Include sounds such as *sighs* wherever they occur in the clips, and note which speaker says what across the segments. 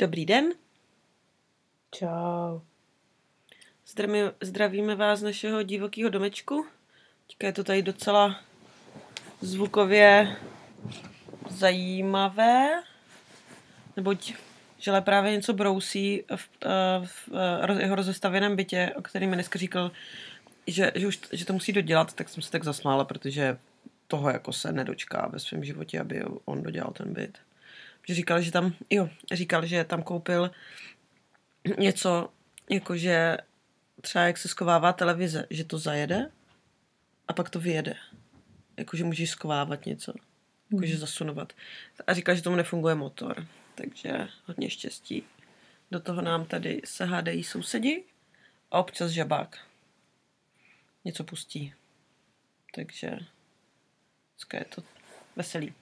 Speaker 1: Dobrý den.
Speaker 2: Čau.
Speaker 1: Zdravíme, zdravíme vás z našeho divokého domečku. Teďka je to tady docela zvukově zajímavé, neboť Žele právě něco brousí v, eh, v, v eh, jeho rozestavěném bytě, o kterém mi dneska říkal, že, že, už, že to musí dodělat, tak jsem se tak zasmála, protože toho jako se nedočká ve svém životě, aby on dodělal ten byt. Že říkal, že tam, jo, říkal, že tam koupil něco, jakože třeba jak se skovává televize, že to zajede a pak to vyjede. Jakože můžeš skovávat něco. Jakože
Speaker 2: Mhm.
Speaker 1: zasunovat. A říkal, že tomu nefunguje motor. Takže hodně štěstí. Do toho nám tady se hádají sousedi a občas žabák. Něco pustí. Takže dneska je to veselý.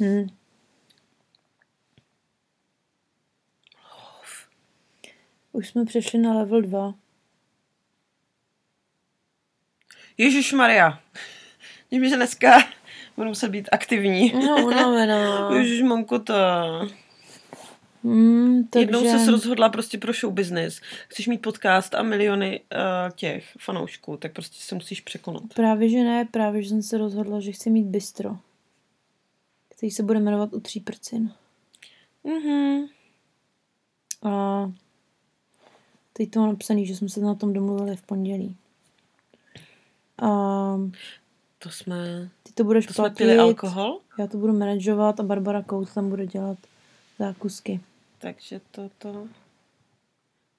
Speaker 2: Hm. Už jsme přešli na level 2.
Speaker 1: Ježíš Maria. *laughs* Vím, že dneska *laughs* budu muset být aktivní.
Speaker 2: No, unavená. *laughs*
Speaker 1: Ježíš, mamko, to...
Speaker 2: Hmm, takže...
Speaker 1: Jednou se rozhodla prostě pro show business. Chceš mít podcast a miliony uh, těch fanoušků, tak prostě se musíš překonat.
Speaker 2: Právě, že ne, právě, že jsem se rozhodla, že chci mít bistro. Který se bude jmenovat u tří prcin.
Speaker 1: Mhm.
Speaker 2: A teď to mám napsaný, že jsme se na tom domluvili v pondělí. A
Speaker 1: To jsme...
Speaker 2: ty to budeš
Speaker 1: To jsme
Speaker 2: platit,
Speaker 1: pili alkohol,
Speaker 2: já to budu manažovat a Barbara Kout tam bude dělat zákusky.
Speaker 1: takže to to...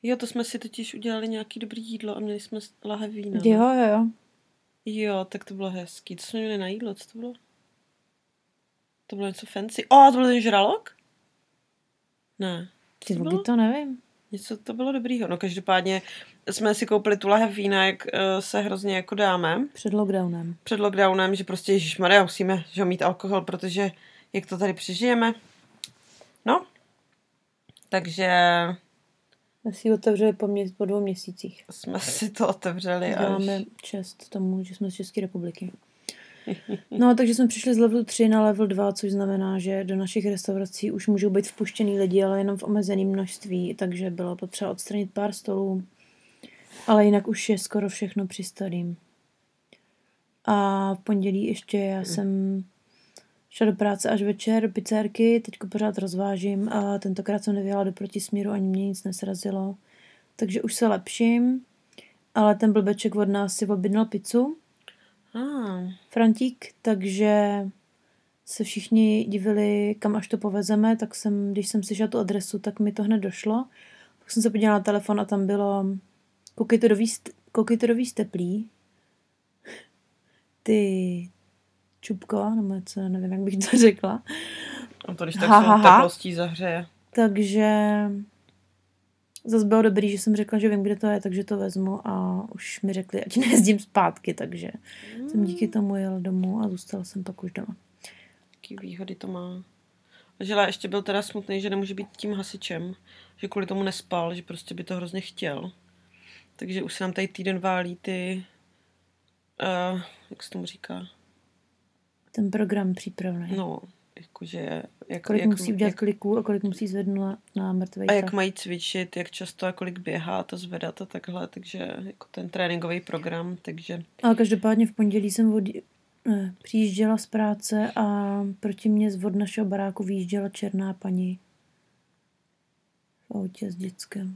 Speaker 1: Jo, to jsme si totiž udělali nějaký dobrý jídlo a měli jsme lahev vína.
Speaker 2: Jo, jo, jo.
Speaker 1: Jo, tak to bylo hezký. To jsme měli na jídlo, co to bylo? To bylo něco fancy. O, to byl ten žralok? Ne. Co
Speaker 2: Ty
Speaker 1: to
Speaker 2: to nevím.
Speaker 1: Něco to bylo dobrýho. No každopádně jsme si koupili tu lahev vína, jak uh, se hrozně jako dáme
Speaker 2: Před lockdownem.
Speaker 1: před lockdownem, že prostě Ježišmarja, musíme že mít alkohol, protože jak to tady přežijeme. No, takže
Speaker 2: My si otevřeli po, mě, po dvou měsících.
Speaker 1: jsme si to otevřeli až...
Speaker 2: Děláme čest tomu, že jsme z České republiky. *laughs* No, takže jsme přišli z levelu 3 na level 2, což znamená, že do našich restaurací už můžou být vpuštěný lidi, ale jenom v omezeném množství, takže bylo potřeba odstranit pár stolů. Ale jinak už je skoro všechno přistarým. A v pondělí ještě já jsem šla do práce až večer, do pizzerky, teďko pořád rozvážím a tentokrát jsem nevěla do protisměru, ani mě nic nesrazilo. Takže už se lepším, ale ten blbeček od nás si objednal pizzu,
Speaker 1: Ah,
Speaker 2: Frantík, takže se všichni divili, kam až to povezeme, tak jsem, když jsem slyšela tu adresu, tak mi to hned došlo. Tak jsem se podívala na telefon a tam bylo kokitorový, st- kokitorový steplí. *laughs* Ty čupko, nebo co, nevím, jak bych to řekla.
Speaker 1: a to když tak
Speaker 2: Ha,
Speaker 1: se
Speaker 2: ha, ha.
Speaker 1: teplostí zahřeje.
Speaker 2: Takže zase bylo dobrý, že jsem řekla, že vím, kde to je, takže to vezmu a už mi řekli, ať nejezdím zpátky, takže jsem díky tomu jel domů a zůstala jsem pak už doma.
Speaker 1: Jaký výhody to má. Žela ještě byl teda smutný, že nemůže být tím hasičem, že kvůli tomu nespal, že prostě by to hrozně chtěl. Takže už se nám tady týden válí ty, uh, jak se tomu říká,
Speaker 2: Ten program přípravný.
Speaker 1: no, jakože, jak,
Speaker 2: kolik
Speaker 1: jak,
Speaker 2: musí udělat
Speaker 1: jak,
Speaker 2: kliků a kolik musí zvednout na, na mrtvej
Speaker 1: a jak mají cvičit, jak často a kolik běhat a zvedat a takhle, takže jako ten tréninkový program, takže
Speaker 2: Ale každopádně v pondělí jsem od, ne, přijížděla z práce a proti mě z od našeho baráku vyjížděla černá paní v autě s dětskem.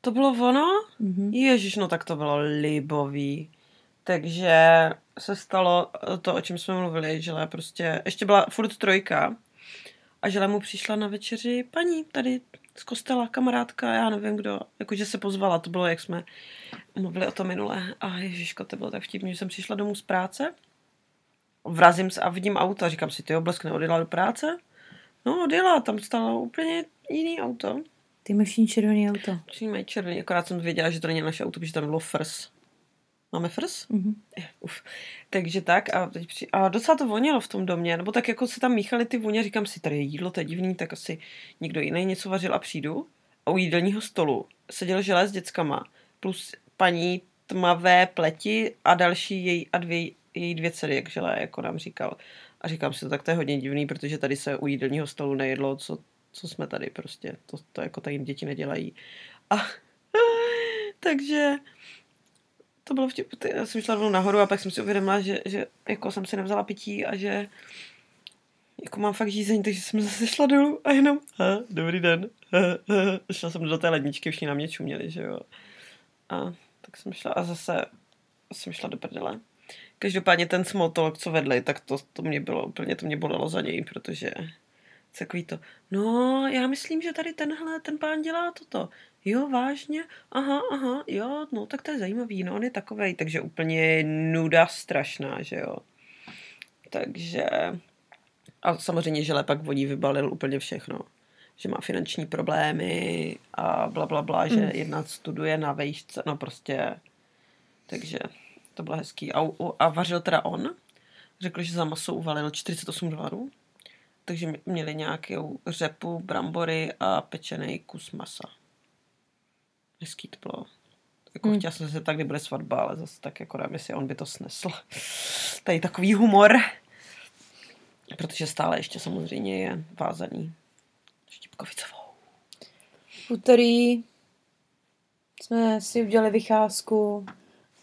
Speaker 1: to bylo ono?
Speaker 2: Mhm.
Speaker 1: Ježíš, no tak to bylo libový. Takže se stalo to, o čem jsme mluvili, že prostě, ještě byla furt trojka a že mu přišla na večeři paní tady z kostela, kamarádka, já nevím kdo, jakože se pozvala, to bylo, jak jsme mluvili o tom minule. A ježiško, to bylo tak vtipný, že jsem přišla domů z práce, vrazím se a vidím auto a říkám si, ty oblesk neodjela do práce? No, odjela, tam stalo úplně jiný auto.
Speaker 2: Ty máš červený auto.
Speaker 1: Všichni mají červený, akorát jsem věděla, že to není naše auto, protože tam bylo frs. Máme frs?
Speaker 2: Mhm.
Speaker 1: Je, Uf. Takže tak a, teď při... a docela to vonilo v tom domě, nebo tak jako se tam míchaly ty vůně, říkám si, tady je jídlo, to je divný, tak asi někdo jiný něco vařil a přijdu. A u jídelního stolu seděl želé s dětskama, plus paní tmavé pleti a další její a dvě, její dvě dcery, jak želé, jako nám říkal. A říkám si, tak to je hodně divný, protože tady se u jídelního stolu nejedlo, co co jsme tady prostě. To, to jako tady děti nedělají. A *laughs* takže to bylo vtip. Já jsem šla nahoru a pak jsem si uvědomila, že, že jako jsem si nevzala pití a že jako mám fakt žízeň, takže jsem zase šla dolů a jenom ha, dobrý den. Ha, ha. Šla jsem do té ledničky, všichni na mě čuměli, že jo. A tak jsem šla a zase jsem šla do prdele. Každopádně ten talk, co vedli, tak to, to mě bylo úplně, to mě bolelo za něj, protože takový to, no já myslím, že tady tenhle, ten pán dělá toto. Jo, vážně? Aha, aha, jo, no tak to je zajímavý, no on je takovej, takže úplně nuda strašná, že jo. Takže a samozřejmě, že pak vodí vybalil úplně všechno. Že má finanční problémy a bla, bla, bla, že mm. jedna studuje na vejšce, no prostě. Takže to bylo hezký. A, a vařil teda on. Řekl, že za maso uvalil 48 dolarů. Takže měli nějakou řepu, brambory a pečený kus masa. Hezký to bylo. Jako hmm. chtěla jsem se tak, kdy bude svatba, ale zase tak jako nevím, jestli on by to snesl. *laughs* Tady takový humor. Protože stále ještě samozřejmě je vázaný Štipkovicovou.
Speaker 2: V úterý jsme si udělali vycházku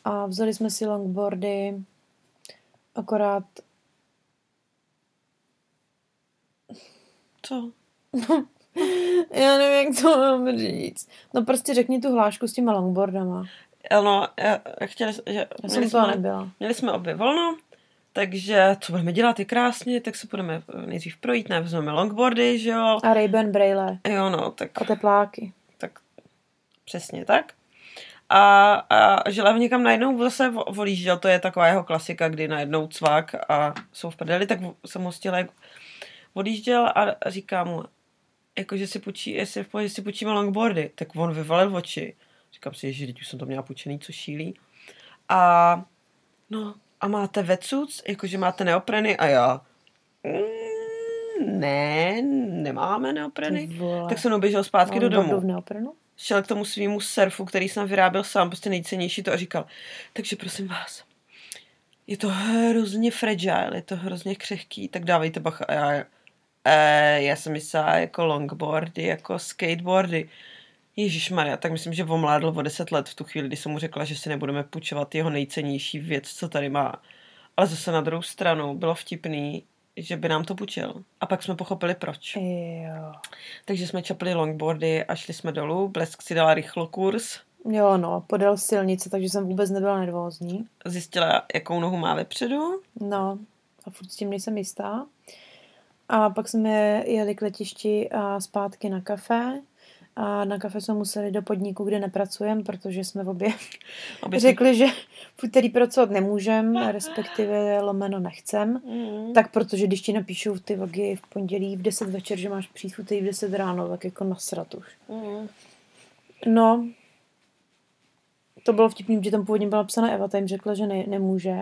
Speaker 2: a vzali jsme si longboardy. Akorát...
Speaker 1: Co? *laughs*
Speaker 2: Já nevím, jak to mám říct. No prostě řekni tu hlášku s těma longboardama.
Speaker 1: Ano, já, chtěli, že...
Speaker 2: Já jsem to nebyla.
Speaker 1: Měli jsme obě volno, takže co budeme dělat, je krásně, tak se budeme nejdřív projít, ne, vezmeme longboardy, že jo.
Speaker 2: A Ray-Ban braille.
Speaker 1: Jo, no, tak...
Speaker 2: A tepláky.
Speaker 1: Tak přesně tak. A, a že Lev někam najednou zase volíš, že to je taková jeho klasika, kdy najednou cvak a jsou v prdeli, tak jsem ho stěla odjížděl a říká mu, jako, že si půjčí, jestli v pohodě si půjčíme longboardy, tak on vyvalil oči. Říkám si, že už jsem to měla půjčený, co šílí. A no, a máte vecuc, jakože máte neopreny a já, mm, ne, nemáme neopreny. Tak jsem oběžel zpátky do domu.
Speaker 2: V neoprenu?
Speaker 1: Šel k tomu svýmu surfu, který jsem vyráběl sám, prostě nejcennější to a říkal, takže prosím vás, je to hrozně fragile, je to hrozně křehký, tak dávejte bacha. A já, e, já jsem myslela jako longboardy, jako skateboardy. Ježíš Maria, tak myslím, že omládl o 10 let v tu chvíli, kdy jsem mu řekla, že si nebudeme půjčovat jeho nejcennější věc, co tady má. Ale zase na druhou stranu bylo vtipný, že by nám to půjčil. A pak jsme pochopili proč.
Speaker 2: Jo.
Speaker 1: Takže jsme čapli longboardy a šli jsme dolů. Blesk si dala rychlo kurz.
Speaker 2: Jo, no, podél silnice, takže jsem vůbec nebyla nervózní.
Speaker 1: Zjistila, jakou nohu má vepředu.
Speaker 2: No, a furt s tím nejsem jistá. A pak jsme jeli k letišti a zpátky na kafe a na kafe jsme museli do podniku, kde nepracujeme, protože jsme v obě, *laughs* obě řekli, že v úterý pracovat nemůžeme, respektive lomeno nechcem. Mm. Tak protože když ti napíšou ty vagy v pondělí v 10 večer, že máš přijít v úterý v 10 ráno, tak jako nasrat už. Mm. No, to bylo vtipný, že tam původně byla psána Eva, ta jim řekla, že ne, nemůže.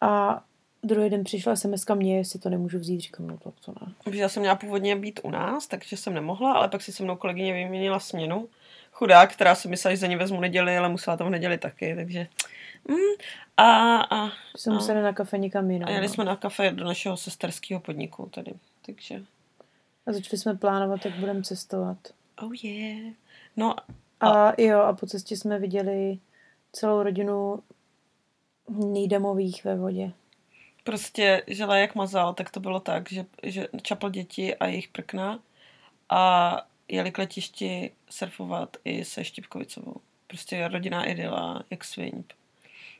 Speaker 2: A druhý den přišla sms mě, jestli to nemůžu vzít, říkám, no to, to
Speaker 1: ne. Já jsem měla původně být u nás, takže jsem nemohla, ale pak si se mnou kolegyně vyměnila směnu. Chudák, která si myslela, že za ní vezmu neděli, ale musela tam v neděli taky, takže... Mm, a, a,
Speaker 2: jsme a, museli na kafe někam jinam.
Speaker 1: A jeli no. jsme na kafe do našeho sesterského podniku tady, takže...
Speaker 2: A začali jsme plánovat, jak budeme cestovat.
Speaker 1: Oh yeah. No
Speaker 2: a... a jo, a po cestě jsme viděli celou rodinu nejdemových ve vodě
Speaker 1: prostě žila jak mazal, tak to bylo tak, že, že čapl děti a jejich prkna a jeli k letišti surfovat i se Štipkovicovou. Prostě rodinná idyla, jak sviň.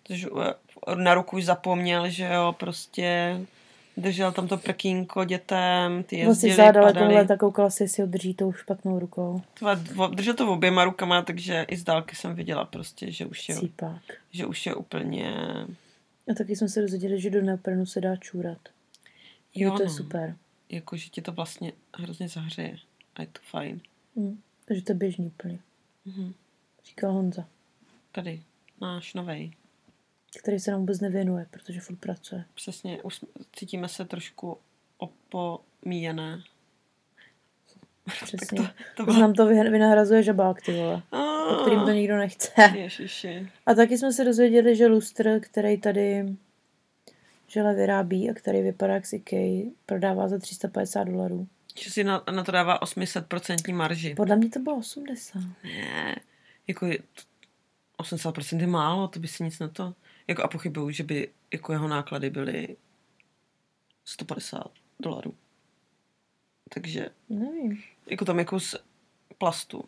Speaker 1: Takže eh, na ruku už zapomněl, že jo, prostě držel tam to prkínko dětem, ty jezdili,
Speaker 2: Vlastně zádal takovou takovou klasy si ho drží tou špatnou rukou.
Speaker 1: Držel to oběma rukama, takže i z dálky jsem viděla prostě, že už je,
Speaker 2: Cípák.
Speaker 1: že už je úplně
Speaker 2: a taky jsme se dozvěděli, že do neoprenu se dá čůrat. Jo, to no. je super.
Speaker 1: Jako, že ti to vlastně hrozně zahřeje. A je to fajn.
Speaker 2: Mm. Takže to je běžný úplně. Mm-hmm. Říkal Honza.
Speaker 1: Tady, náš novej.
Speaker 2: Který se nám vůbec nevěnuje, protože furt pracuje.
Speaker 1: Přesně, už cítíme se trošku opomíjené. *laughs*
Speaker 2: Přesně. to, to bylo... Nám to vynahrazuje žabák, ty vole. Po kterým to nikdo nechce.
Speaker 1: Ježiši.
Speaker 2: A taky jsme se dozvěděli, že lustr, který tady žele vyrábí a který vypadá jak z IKEA, prodává za 350 dolarů.
Speaker 1: Že si na, na to dává 800% marži.
Speaker 2: Podle mě to bylo 80.
Speaker 1: Ne, jako je, 80% je málo, to by si nic na to. Jako a pochybuju, že by jako jeho náklady byly 150 dolarů. Takže
Speaker 2: Nevím.
Speaker 1: jako tam jako z plastu.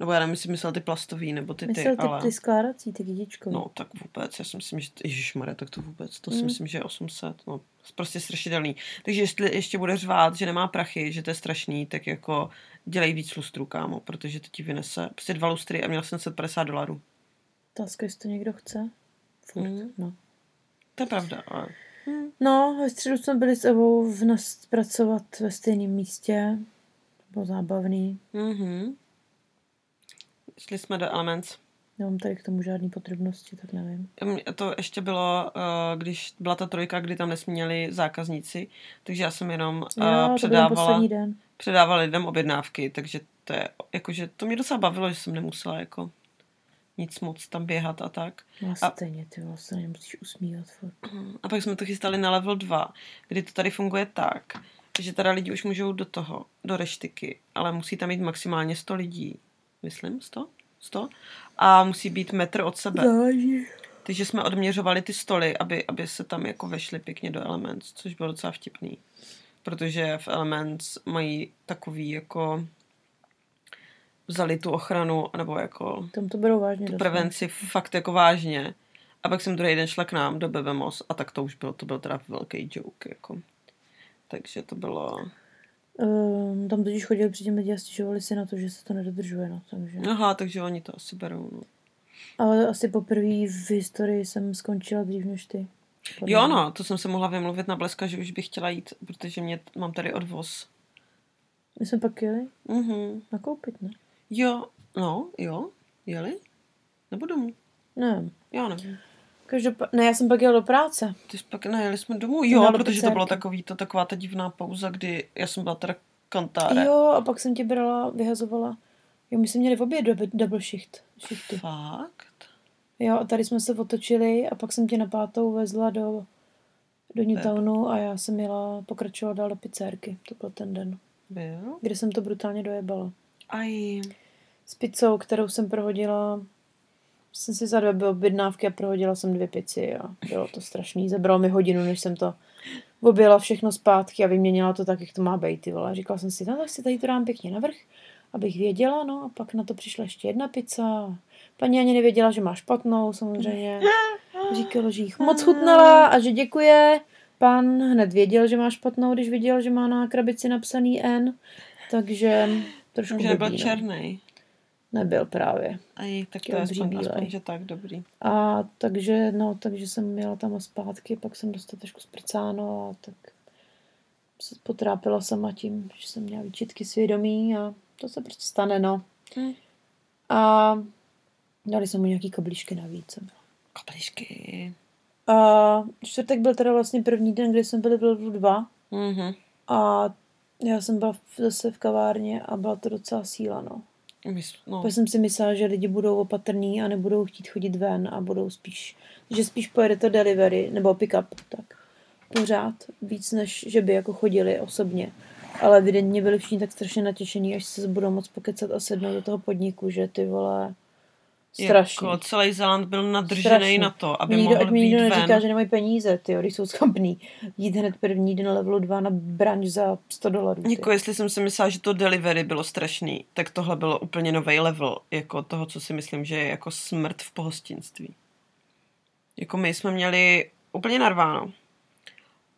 Speaker 1: Nebo já nevím, jestli myslel ty plastový, nebo ty ty,
Speaker 2: Myslel ty,
Speaker 1: ale...
Speaker 2: ty skládací, ty kytičkový.
Speaker 1: No, tak vůbec, já si myslím, že, ježišmarja, tak to vůbec, to si
Speaker 2: Mm.
Speaker 1: myslím, že je 800, no, prostě strašidelný. Takže jestli ještě bude řvát, že nemá prachy, že to je strašný, tak jako dělej víc lustrů, kámo, protože to ti vynese, prostě dva lustry a měl jsem 750 dolarů.
Speaker 2: Otázka, jestli to někdo chce. Furt,
Speaker 1: Mm.
Speaker 2: no.
Speaker 1: To je pravda, ale...
Speaker 2: No, ve středu jsme byli s Evou v nás pracovat ve stejném místě. To bylo zábavný.
Speaker 1: Mhm. Šli jsme do Elements.
Speaker 2: Nemám tady k tomu žádný podrobnosti, tak nevím.
Speaker 1: To ještě bylo, eh, když byla ta trojka, kdy tam nesměli zákazníci, takže já jsem jenom eh,
Speaker 2: Jo,
Speaker 1: předávala,
Speaker 2: den.
Speaker 1: předávala lidem objednávky, takže to je, jakože to mě docela bavilo, že jsem nemusela jako nic moc tam běhat a tak.
Speaker 2: No
Speaker 1: A-
Speaker 2: stejně, ty vole, se na ně musíš usmívat furt.
Speaker 1: A pak jsme to chystali na level 2, kdy to tady funguje tak, že teda lidi už můžou do toho, do reštiky, ale musí tam mít maximálně 100 lidí. Myslím, 100? 100? A musí být metr od sebe.
Speaker 2: Záleží.
Speaker 1: Takže jsme odměřovali ty stoly, aby, aby se tam jako vešly pěkně do Elements, což bylo docela vtipný. Protože v Elements mají takový jako vzali tu ochranu, nebo jako
Speaker 2: Tam to berou vážně.
Speaker 1: tu prevenci fakt jako vážně. A pak jsem druhý den šla k nám do Bebemos a tak to už bylo, to byl teda velký joke, jako. Takže to bylo...
Speaker 2: Um, tam totiž chodili předtím lidi a stěžovali si na to, že se to nedodržuje, no, takže.
Speaker 1: Aha, takže oni to asi berou, no.
Speaker 2: Ale asi poprvé v historii jsem skončila dřív než ty. Podle
Speaker 1: Jo, no, to jsem se mohla vymluvit na Bleska, že už bych chtěla jít, protože mě, mám tady odvoz.
Speaker 2: My jsme pak jeli
Speaker 1: Mhm.
Speaker 2: nakoupit, ne?
Speaker 1: Jo, no, jo, jeli? Nebo domů?
Speaker 2: Ne.
Speaker 1: Já nevím.
Speaker 2: Každopádně, ne, já jsem pak jela do práce.
Speaker 1: Ty jsi pak nejeli jsme domů? Jo,
Speaker 2: do
Speaker 1: protože to
Speaker 2: pizzerky.
Speaker 1: takový, to, taková ta divná pauza, kdy já jsem byla teda kantáre.
Speaker 2: Jo, a pak jsem tě brala, vyhazovala. Jo, my jsme měli v obě double, double shift, shifty.
Speaker 1: Fakt?
Speaker 2: Jo, a tady jsme se otočili a pak jsem tě na pátou vezla do, do Newtownu a já jsem jela, pokračovala dál do pizzerky. To byl ten den,
Speaker 1: Byl?
Speaker 2: kde jsem to brutálně dojebala.
Speaker 1: Aj,
Speaker 2: S pizzou, kterou jsem prohodila, jsem si za dvě objednávky a prohodila jsem dvě pici a bylo to strašný. Zabralo mi hodinu, než jsem to objela všechno zpátky a vyměnila to tak, jak to má být. Ty vole. Říkala jsem si, no tak si tady to dám pěkně navrch, abych věděla, no a pak na to přišla ještě jedna pizza. Paní ani nevěděla, že má špatnou, samozřejmě. *laughs* Říkala, že jich moc chutnala a že děkuje. Pán hned věděl, že má špatnou, když viděl, že má na krabici napsaný N. Takže trošku
Speaker 1: že nebyl
Speaker 2: blbý, no.
Speaker 1: černý.
Speaker 2: Nebyl právě.
Speaker 1: Aj, tak
Speaker 2: Taky
Speaker 1: to je aspoň, aspoň, že tak, dobrý.
Speaker 2: A takže, no, takže jsem jela tam a zpátky, pak jsem dostala trošku zprcáno a tak se potrápila sama tím, že jsem měla výčitky svědomí a to se prostě stane, no.
Speaker 1: Hm.
Speaker 2: A dali jsme mu nějaký kablíčky navíc. a.
Speaker 1: Kapličky.
Speaker 2: A čtvrtek byl teda vlastně první den, kdy jsme byli v levelu 2
Speaker 1: Mhm.
Speaker 2: a já jsem byla zase v kavárně a byla to docela síla, no.
Speaker 1: Mys- no.
Speaker 2: Pak jsem si myslela, že lidi budou opatrní a nebudou chtít chodit ven a budou spíš, že spíš pojede to delivery nebo pick-up, tak pořád víc, než že by jako chodili osobně. Ale evidentně byli všichni tak strašně natěšení, až se budou moc pokecat a sednout do toho podniku, že ty vole, strašný.
Speaker 1: Jako celý Zeland byl nadržený
Speaker 2: Strašný.
Speaker 1: na to, aby
Speaker 2: nikdo,
Speaker 1: mohl být
Speaker 2: nikdo
Speaker 1: ven.
Speaker 2: neříká, že nemají peníze, ty, když jsou schopný jít hned první den levelu 2 na branč za 100 dolarů.
Speaker 1: Jako jestli jsem si myslela, že to delivery bylo strašný, tak tohle bylo úplně nový level, jako toho, co si myslím, že je jako smrt v pohostinství. Jako my jsme měli úplně narváno.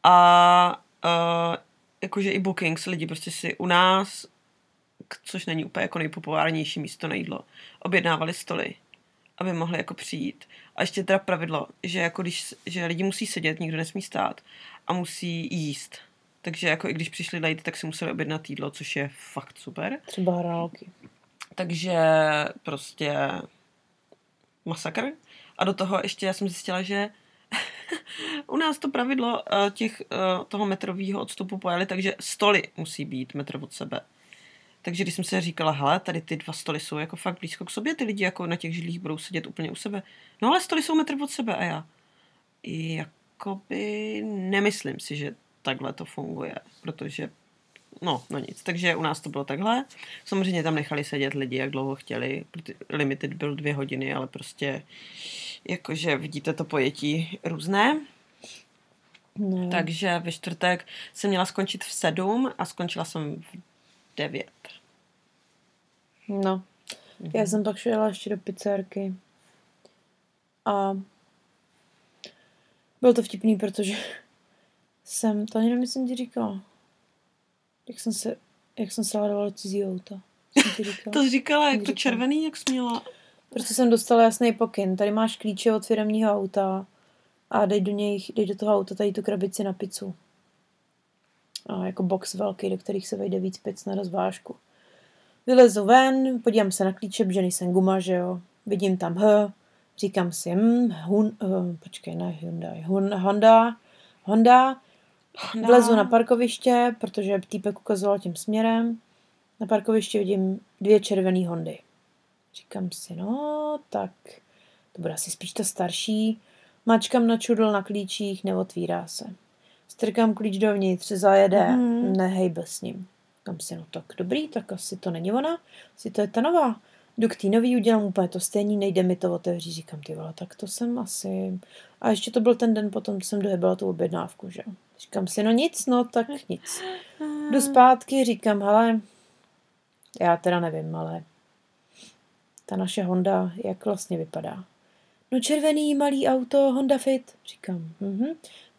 Speaker 1: A uh, jakože i bookings, lidi prostě si u nás, což není úplně jako nejpopulárnější místo na jídlo, objednávali stoly, aby mohli jako přijít. A ještě teda pravidlo, že jako když, že lidi musí sedět, nikdo nesmí stát a musí jíst. Takže jako i když přišli najít, tak si museli objednat jídlo, což je fakt super.
Speaker 2: Třeba hrálky.
Speaker 1: Takže prostě masakr. A do toho ještě já jsem zjistila, že *laughs* u nás to pravidlo eh, těch, eh, toho metrového odstupu pojeli, takže stoly musí být metr od sebe. Takže když jsem si říkala, hele, tady ty dva stoly jsou jako fakt blízko k sobě, ty lidi jako na těch židlích budou sedět úplně u sebe. No ale stoly jsou metr od sebe a já. Jakoby nemyslím si, že takhle to funguje, protože No, no nic. Takže u nás to bylo takhle. Samozřejmě tam nechali sedět lidi, jak dlouho chtěli. Limited byl dvě hodiny, ale prostě jakože vidíte to pojetí různé. No. Takže ve čtvrtek jsem měla skončit v sedm a skončila jsem v devět.
Speaker 2: No. Mhm. Já jsem pak šla ještě do pizzerky. A bylo to vtipný, protože *laughs* jsem, to ani nevím, jsem ti říkala. Jak jsem se, jak jsem se ládovala cizí auta. *laughs*
Speaker 1: to jsi říkala, jak to říkala. červený, jak jsi měla.
Speaker 2: Prostě jsem dostala jasný pokyn. Tady máš klíče od firmního auta a dej do něj, dej do toho auta tady tu krabici na pizzu. A jako box velký, do kterých se vejde víc pic na rozvážku. Vylezu ven, podívám se na klíče, že nejsem guma, že jo. Vidím tam H, říkám si, hm, hun, uh, počkej, ne Hyundai, hun, Honda, Honda, Honda. Vlezu na parkoviště, protože týpek ukazoval tím směrem. Na parkovišti vidím dvě červené Hondy. Říkám si, no, tak to bude asi spíš ta starší. Mačkám na čudl na klíčích, neotvírá se. Strkám klíč dovnitř, zajede, mm. nehejbe s ním. Říkám si, no tak dobrý, tak asi to není ona, asi to je ta nová. Jdu k té nový, udělám úplně to stejný, nejde mi to otevřít, říkám ty vole, tak to jsem asi... A ještě to byl ten den potom, co jsem dohebila tu objednávku, že Říkám si, no nic, no tak nic. Jdu zpátky, říkám, hele, já teda nevím, ale ta naše Honda, jak vlastně vypadá. No červený malý auto, Honda Fit. Říkám, mhm,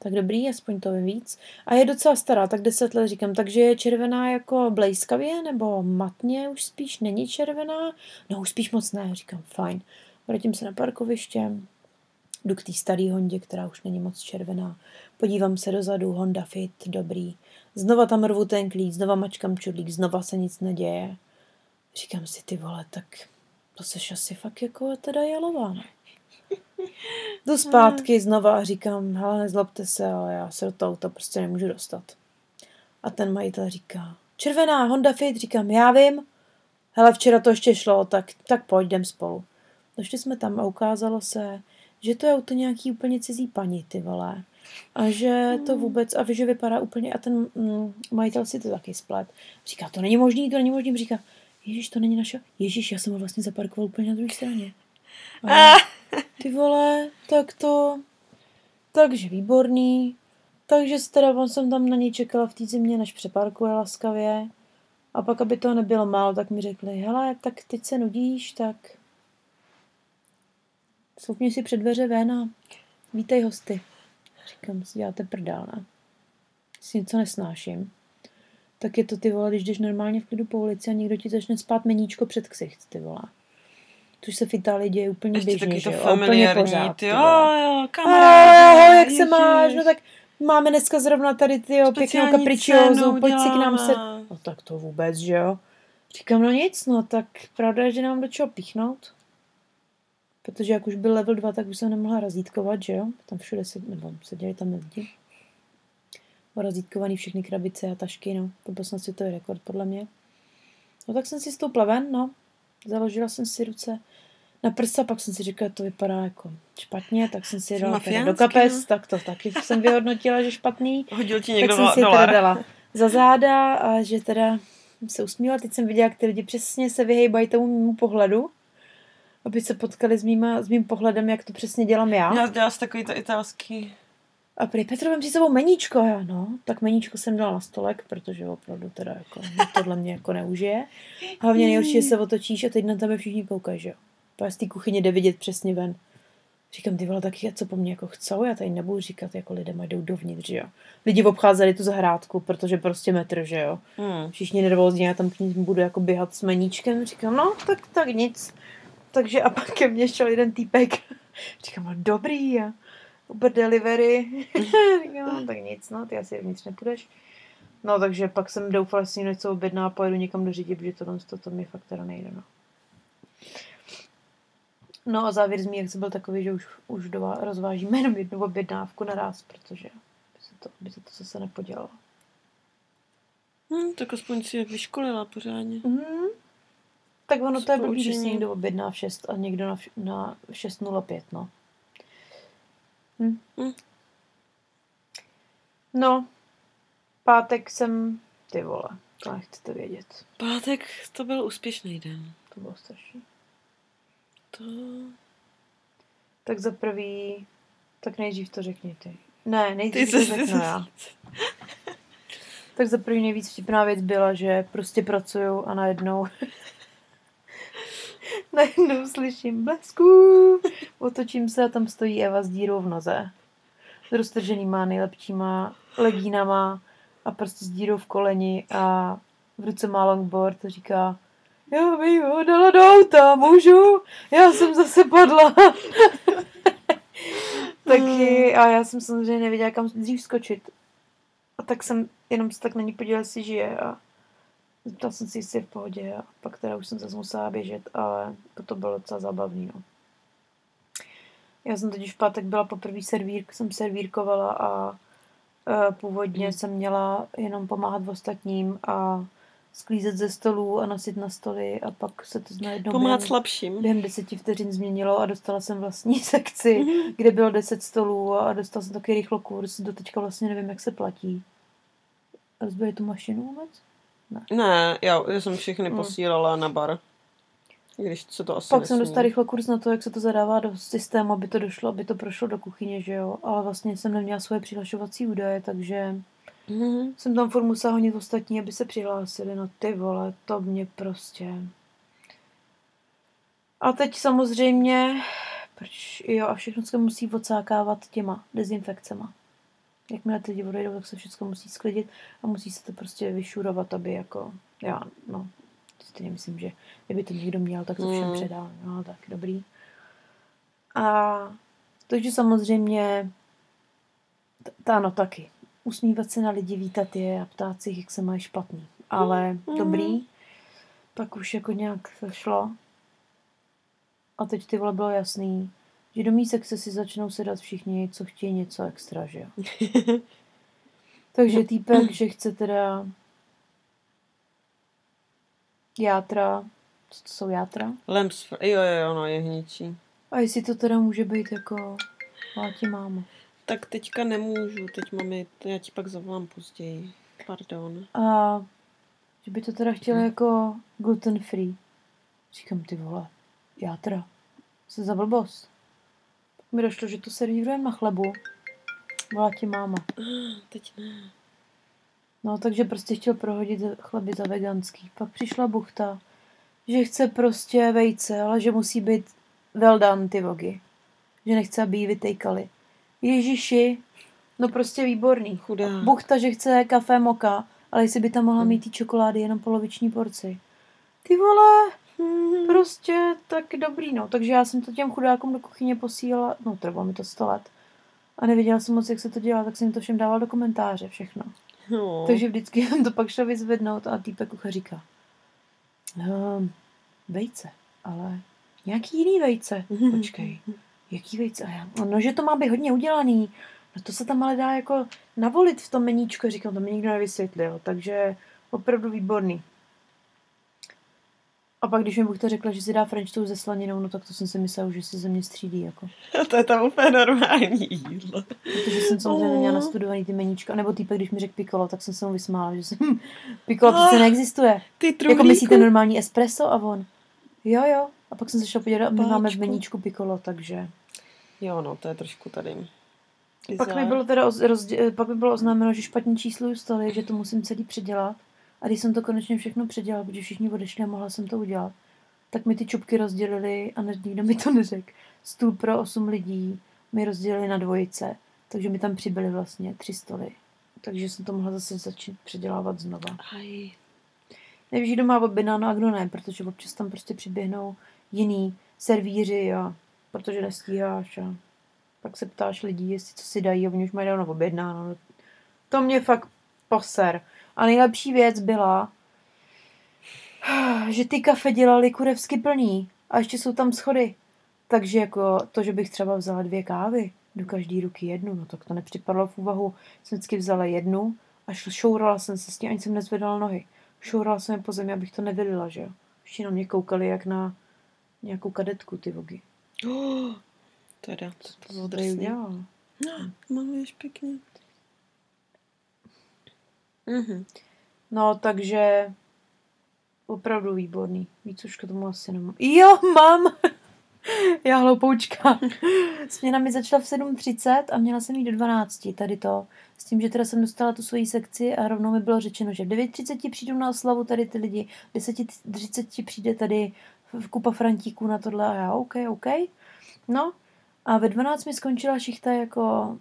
Speaker 2: tak dobrý, aspoň to vím víc. A je docela stará, tak deset let říkám, takže je červená jako blejskavě, nebo matně už spíš není červená? No už spíš moc ne, říkám, fajn. Vrátím se na parkoviště, jdu k té staré Hondě, která už není moc červená. Podívám se dozadu, Honda Fit, dobrý. Znova tam rvu ten klíč, znova mačkám čudlík, znova se nic neděje. Říkám si, ty vole, tak to seš asi fakt jako teda jalová, ne? *laughs* Jdu zpátky znova a říkám, hele, nezlobte se, ale já se do toho auta prostě nemůžu dostat. A ten majitel říká, červená Honda Fit, říkám, já vím. Hele, včera to ještě šlo, tak, tak pojď, jdem spolu. Došli jsme tam a ukázalo se, že to je auto nějaký úplně cizí paní, ty vole. A že to vůbec, a že vypadá úplně, a ten mm, majitel si to taky splet. Říká, to není možný, to není možný. Říká, Ježíš, to není naše. Ježíš, já jsem ho vlastně zaparkoval úplně na druhé straně. A *laughs* ty vole, tak to... Takže výborný. Takže teda jsem tam na něj čekala v té zimě, než přeparkuje laskavě. A pak, aby to nebylo málo, tak mi řekli, hele, tak teď se nudíš, tak sloupni si před dveře ven a vítej hosty. Říkám si, děláte prdál, ne? Si něco nesnáším tak je to ty vole, když jdeš normálně v klidu po ulici a někdo ti začne spát meníčko před ksicht, ty vole. Což se v Itálii děje úplně Ještě běžně, že jo? Úplně pořád, ty, jo, jo, kamarád, jak se máš? No tak máme dneska zrovna tady ty jo, pěknou kapričiozu, pojď si k nám se... No tak to vůbec, že jo? Říkám, no nic, no tak pravda je, že nám do čeho píchnout. Protože jak už byl level 2, tak už jsem nemohla razítkovat, že jo? Tam všude se, nebo seděli tam lidi razítkovaný všechny krabice a tašky, no. To byl snad světový rekord, podle mě. No tak jsem si stoupla ven, no. Založila jsem si ruce na prsa, pak jsem si říkala, že to vypadá jako špatně, tak jsem si dala do kapes, no. tak to taky jsem vyhodnotila, že špatný.
Speaker 1: Hodil ti někdo
Speaker 2: tak jsem si dolar. teda dala za záda a že teda se usmívala. Teď jsem viděla, jak ty lidi přesně se vyhejbají tomu mému pohledu, aby se potkali s, mýma, s mým pohledem, jak to přesně dělám já.
Speaker 1: Já dělám takový to italský
Speaker 2: a prý Petro, vem si sebou meníčko. Já, no, tak meníčko jsem dala na stolek, protože opravdu teda jako, no, tohle mě jako neužije. Hlavně nejhorší, že se otočíš a teď na tebe všichni koukají, že jo. Pak z té kuchyně jde vidět přesně ven. Říkám, ty vole, tak co po mně jako chcou, já tady nebudu říkat, jako lidem jdou dovnitř, že jo. Lidi obcházeli tu zahrádku, protože prostě metr, že jo. Hmm. Všichni nervózní, já tam k ním budu jako běhat s meníčkem. Říkám, no, tak, tak nic. Takže a pak ke mně šel jeden týpek. *laughs* Říkám, no dobrý, a Uber Delivery. *laughs* no, tak nic, no, ty asi nic nepůjdeš. No, takže pak jsem doufala, že si něco objedná a pojedu někam do řídit, protože tohle to, to mi fakt teda nejde, no. No a závěr z jak se byl takový, že už, už dová, rozvážíme jenom jednu objednávku naraz, protože by se to, by se to zase nepodělalo.
Speaker 1: Hmm, tak aspoň si je vyškolila pořádně.
Speaker 2: Mm. Tak ono to je blbý, že si někdo objedná v 6 a někdo na, na 6.05, no. Hm. Hm. No, pátek jsem, ty vole, To nechcete vědět.
Speaker 1: Pátek to byl úspěšný den.
Speaker 2: To bylo strašný.
Speaker 1: To...
Speaker 2: Tak za prvý, tak nejdřív to řekni ty. Ne,
Speaker 1: Ty
Speaker 2: nejdřív
Speaker 1: se...
Speaker 2: to řeknu já. *laughs* Tak za první nejvíc vtipná věc byla, že prostě pracuju a najednou *laughs* najednou slyším blesku, otočím se a tam stojí Eva s dírou v noze. S roztrženýma nejlepšíma legínama a prostě s dírou v koleni a v ruce má longboard a říká já bych ho dala do auta, můžu? Já jsem zase padla. *laughs* Taky a já jsem samozřejmě nevěděla, kam dřív skočit. A tak jsem jenom se tak na ní podívala, jestli žije a zeptal jsem si, jestli je v pohodě a pak teda už jsem zase musela běžet, ale to bylo docela zábavný, no. Já jsem totiž v pátek byla poprvé servír, jsem servírkovala a e, původně
Speaker 1: Mm.
Speaker 2: jsem měla jenom pomáhat ostatním a sklízet ze stolů a nosit na stoly a pak se to najednou
Speaker 1: Pomáhat
Speaker 2: během,
Speaker 1: slabším.
Speaker 2: během deseti vteřin změnilo a dostala jsem vlastní *laughs* sekci,
Speaker 1: Mhm.
Speaker 2: kde bylo deset stolů a dostala jsem taky rychlo kurz, do teďka vlastně nevím, jak se platí. Rozbili tu mašinu vůbec?
Speaker 1: Ne, já, já jsem všechny
Speaker 2: Mm.
Speaker 1: posílala na bar. Když se to asi
Speaker 2: Pak jsem
Speaker 1: nesmí.
Speaker 2: dostala rychlo kurz na to, jak se to zadává do systému, aby to došlo, aby to prošlo do kuchyně, že jo. Ale vlastně jsem neměla svoje přihlašovací údaje, takže
Speaker 1: Mhm.
Speaker 2: jsem tam furt musela honit ostatní, aby se přihlásili. No ty vole, to mě prostě... A teď samozřejmě, proč, jo, a všechno se musí odsákávat těma dezinfekcema. Jakmile ty lidi odejdou, tak se všechno musí sklidit a musí se to prostě vyšurovat, aby jako, já, no, stejně myslím, že kdyby to někdo měl, tak to všem
Speaker 1: Mm.
Speaker 2: předal, no, tak dobrý. A takže samozřejmě, t- t- ano, taky. Usmívat se na lidi, vítat je a ptát se jich, jak se mají špatný. Ale
Speaker 1: Mm.
Speaker 2: dobrý. Pak už jako nějak šlo. A teď ty vole bylo jasný, že do mísek se si začnou sedat všichni, co chtějí něco extra, že jo. *laughs* Takže týpek, že chce teda játra, co to jsou játra?
Speaker 1: Fr- jo, jo, jo, no, jehničí.
Speaker 2: A jestli to teda může být jako, máti mámo.
Speaker 1: Tak teďka nemůžu, teď mám jít, já ti pak zavolám později. Pardon.
Speaker 2: A že by to teda chtěla jako gluten free. Říkám, ty vole, játra. Se za blbost. Pak mi došlo, že to servírujeme na chlebu. Volá ti máma. *gasps*
Speaker 1: Teď ne.
Speaker 2: No, takže prostě chtěl prohodit chleby za veganský. Pak přišla buchta, že chce prostě vejce, ale že musí být well done ty vogy. Že nechce, aby jí vytejkali. Ježiši, no prostě výborný.
Speaker 1: Chudá.
Speaker 2: Buchta, že chce kafe moka, ale jestli by tam mohla mít ty čokolády jenom poloviční porci. Ty vole,
Speaker 1: Mhm.
Speaker 2: prostě tak dobrý, no. Takže já jsem to těm chudákům do kuchyně posílala, no trvalo mi to 100 let. A nevěděla jsem moc, jak se to dělá, tak jsem to všem dával do komentáře všechno.
Speaker 1: No.
Speaker 2: Takže vždycky jsem *laughs* to pak šla vyzvednout a týpek kucha říká, no, vejce, ale nějaký jiný vejce. *laughs* Počkej, jaký vejce? A já, no, že to má být hodně udělaný. No to se tam ale dá jako navolit v tom meníčku. Říkám, to mi nikdo nevysvětlil, takže opravdu výborný. A pak, když mi Buchta řekla, že si dá french toast se slaninou, no tak to jsem si myslela, že si ze mě střídí, jako. *laughs*
Speaker 1: to je tam úplně normální jídlo.
Speaker 2: Protože jsem samozřejmě
Speaker 1: Oh.
Speaker 2: neměla nastudovaný ty meníčka. Nebo týpek, když mi řekl pikolo, tak jsem se mu vysmála, že jsem... *laughs* pikolo
Speaker 1: Ah,
Speaker 2: přece neexistuje.
Speaker 1: Ty truhlíku.
Speaker 2: Jako myslíte normální espresso a on? Jo, jo. A pak jsem se šla podívat, a my máme v meníčku pikolo, takže...
Speaker 1: Jo, no, to je trošku tady.
Speaker 2: Pak mi bylo teda oz, rozdě, pak mi bylo oznámeno, že špatně čísluju stoly, že to musím celý předělat. A když jsem to konečně všechno předělala, protože všichni odešli a mohla jsem to udělat, tak mi ty čupky rozdělili a ne, nikdo mi to neřekl. Stůl pro osm lidí mi rozdělili na dvojice, takže mi tam přibyly vlastně tři stoly. Takže jsem to mohla zase začít předělávat znova.
Speaker 1: Aj.
Speaker 2: Nevíš, kdo má objednáno a kdo ne, protože občas tam prostě přiběhnou jiný servíři a protože nestíháš a pak se ptáš lidí, jestli co si dají a oni už mají dávno objednáno. No, To mě fakt poser. A nejlepší věc byla, že ty kafe dělali kurevsky plný a ještě jsou tam schody. Takže jako to, že bych třeba vzala dvě kávy, do každé ruky jednu, no tak to nepřipadlo v úvahu. Jsem vždycky vzala jednu a šourala jsem se s tím, ani jsem nezvedala nohy. Šourala jsem je po zemi, abych to nevylila, že jo. Ještě na mě koukali jak na nějakou kadetku ty vogy.
Speaker 1: Oh, *gasps* teda, to, to
Speaker 2: To
Speaker 1: bylo drsný. No, *gasps* maluješ pěkně. Mhm.
Speaker 2: No, takže opravdu výborný. Víc už k tomu asi nemám. Jo, mám! *laughs* Já hloupoučka. *laughs* Směna mi začala v 7.30 a měla jsem jít do 12. Tady to. S tím, že teda jsem dostala tu svoji sekci a rovnou mi bylo řečeno, že v 9.30 přijdu na oslavu tady ty lidi, v 10.30 přijde tady kupa Frantíků na tohle a já OK, OK. No a ve 12 mi skončila šichta jako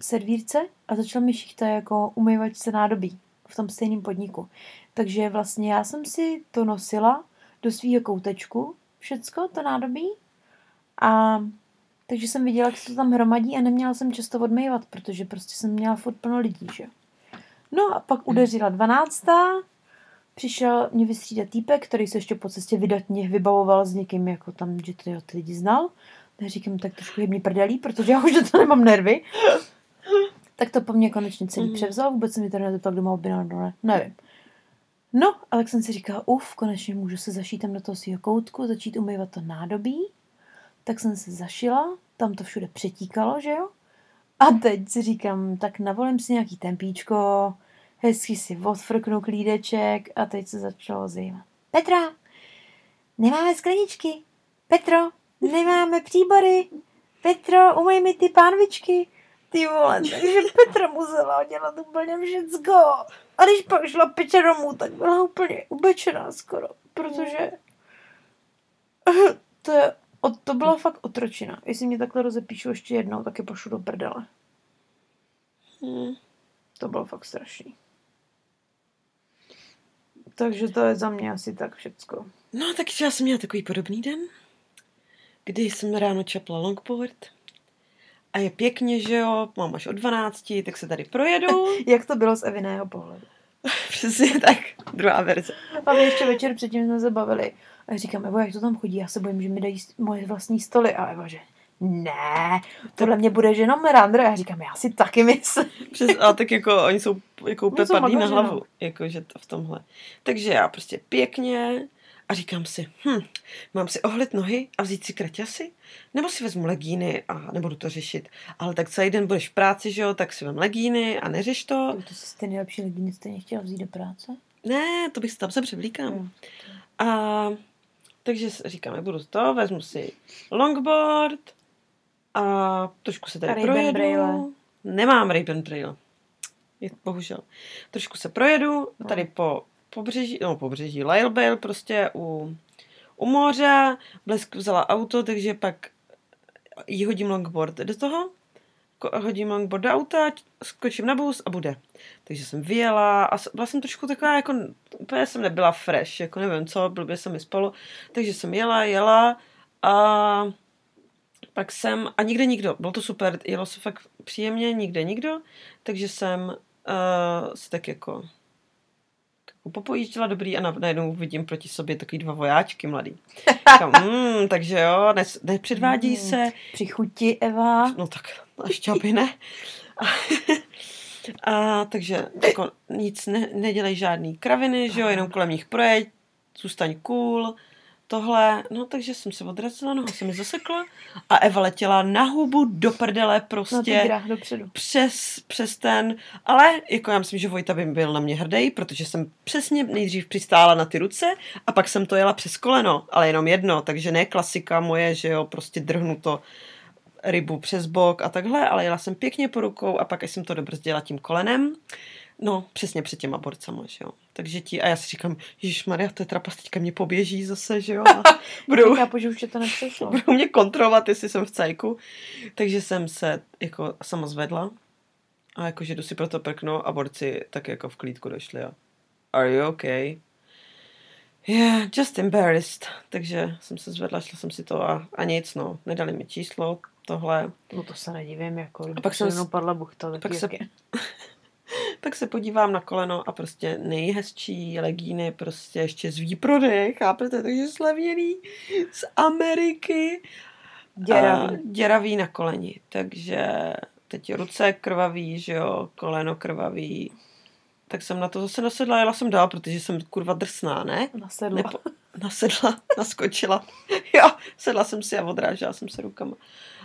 Speaker 2: servírce a začala mi šichta jako umývačce nádobí v tom stejném podniku. Takže vlastně já jsem si to nosila do svého koutečku, všecko, to nádobí. A takže jsem viděla, jak se to tam hromadí a neměla jsem často odmývat, protože prostě jsem měla furt plno lidí, že No a pak udeřila dvanáctá, přišel mě vystřídat týpek, který se ještě po cestě vydatně vybavoval s někým, jako tam, že to ty lidi znal. Tak říkám, tak trošku je mě prdelí, protože já už do toho nemám nervy. Tak to po mně konečně celý mm. převzal, vůbec se mi to nezeptal, kdo má objednat dole, nevím. No, ale tak jsem si říkala, uf, konečně můžu se zašít tam do toho svého koutku, začít umývat to nádobí. Tak jsem se zašila, tam to všude přetíkalo, že jo? A teď si říkám, tak navolím si nějaký tempíčko, hezky si odfrknu klídeček a teď se začalo zajímat. Petra, nemáme skleničky. Petro, nemáme příbory. Petro, umej mi ty pánvičky. Ty vole, takže Petra musela dělat úplně všecko. A když pak šla Petra domů, tak byla úplně ubečená skoro, protože *laughs* to, je, to byla fakt otročina. Jestli mě takhle rozepíšu ještě jednou, tak je pošlu do prdele. Hmm. To bylo fakt strašný. Takže to je za mě asi tak všecko.
Speaker 1: No, tak já jsem měla takový podobný den, kdy jsem ráno čapla longboard a je pěkně, že jo, mám až o 12, tak se tady projedu. *laughs*
Speaker 2: Jak to bylo z Eviného pohledu? *laughs*
Speaker 1: Přesně tak, druhá verze.
Speaker 2: A my ještě večer předtím jsme se bavili. A říkám, Evo, jak to tam chodí? Já se bojím, že mi dají moje vlastní stoly. A Evo, že ne, tohle mě bude jenom Miranda. Já říkám, já si taky myslím.
Speaker 1: Přes, a tak jako oni jsou jako úplně no, padlí na hlavu, jako, že to v tomhle. Takže já prostě pěkně a říkám si, hm, mám si ohlit nohy a vzít si kraťasy? Nebo si vezmu legíny a nebudu to řešit. Ale tak celý den budeš v práci, že jo, tak si vem legíny a neřeš to.
Speaker 2: To jsi ty nejlepší legíny stejně chtěla vzít do práce?
Speaker 1: Ne, to bych tam se převlíkám. Hmm. A takže říkám, budu to, vezmu si longboard a trošku se tady projedu. Braille. Nemám Ray-Ban Braille. Je, bohužel. Trošku se projedu tady no. po pobřeží, no pobřeží, Lyle prostě u, u moře, Blesk vzala auto, takže pak jí hodím longboard do toho, hodím longboard do auta, skočím na bus a bude. Takže jsem vyjela a byla jsem trošku taková, jako úplně jsem nebyla fresh, jako nevím co, blbě se mi spalo, takže jsem jela, jela a pak jsem, a nikde nikdo, bylo to super, jelo se fakt příjemně, nikde nikdo, takže jsem uh, si tak jako popojížděla dobrý a najednou vidím proti sobě takový dva vojáčky mladý. Říkám, *laughs* mm, takže jo, ne, nepředvádí mm, se.
Speaker 2: Při chuti, Eva.
Speaker 1: No tak, ještě aby ne. A, a takže jako nic, ne, nedělej žádný kraviny, že jo, jenom kolem nich projeď, zůstaň cool tohle, no takže jsem se odrazila, noha se mi zasekla a Eva letěla na hubu do prdele prostě.
Speaker 2: No, dopředu.
Speaker 1: Přes, přes ten, ale jako já myslím, že Vojta by byl na mě hrdý, protože jsem přesně nejdřív přistála na ty ruce a pak jsem to jela přes koleno, ale jenom jedno, takže ne klasika moje, že jo, prostě drhnu to rybu přes bok a takhle, ale jela jsem pěkně po rukou a pak jsem to dobrzdila tím kolenem. No, přesně před těma borcama, že jo. Takže ti, a já si říkám, Ježíš Maria, to je trapas, teďka mě poběží zase, že jo.
Speaker 2: budou, já že už to nepřešlo. *laughs*
Speaker 1: Budou mě kontrolovat, jestli jsem v cajku. Takže jsem se jako sama zvedla a jakože jdu si pro to prkno a borci tak jako v klídku došli a are you okay? Yeah, just embarrassed. Takže jsem se zvedla, šla jsem si to a, a nic, no. Nedali mi číslo, tohle.
Speaker 2: No to se nedivím, jako. A pak jsem padla buchta.
Speaker 1: Pak se, *laughs* tak se podívám na koleno a prostě nejhezčí legíny prostě ještě z výprodej, chápete, takže slevněný z Ameriky. Děravý. A děravý na koleni, takže teď ruce krvavý, že jo, koleno krvavý. Tak jsem na to zase nasedla, jela jsem dál, protože jsem kurva drsná, ne?
Speaker 2: Nasedla. Nepo,
Speaker 1: nasedla, *laughs* naskočila. *laughs* jo, sedla jsem si a odrážela jsem se rukama.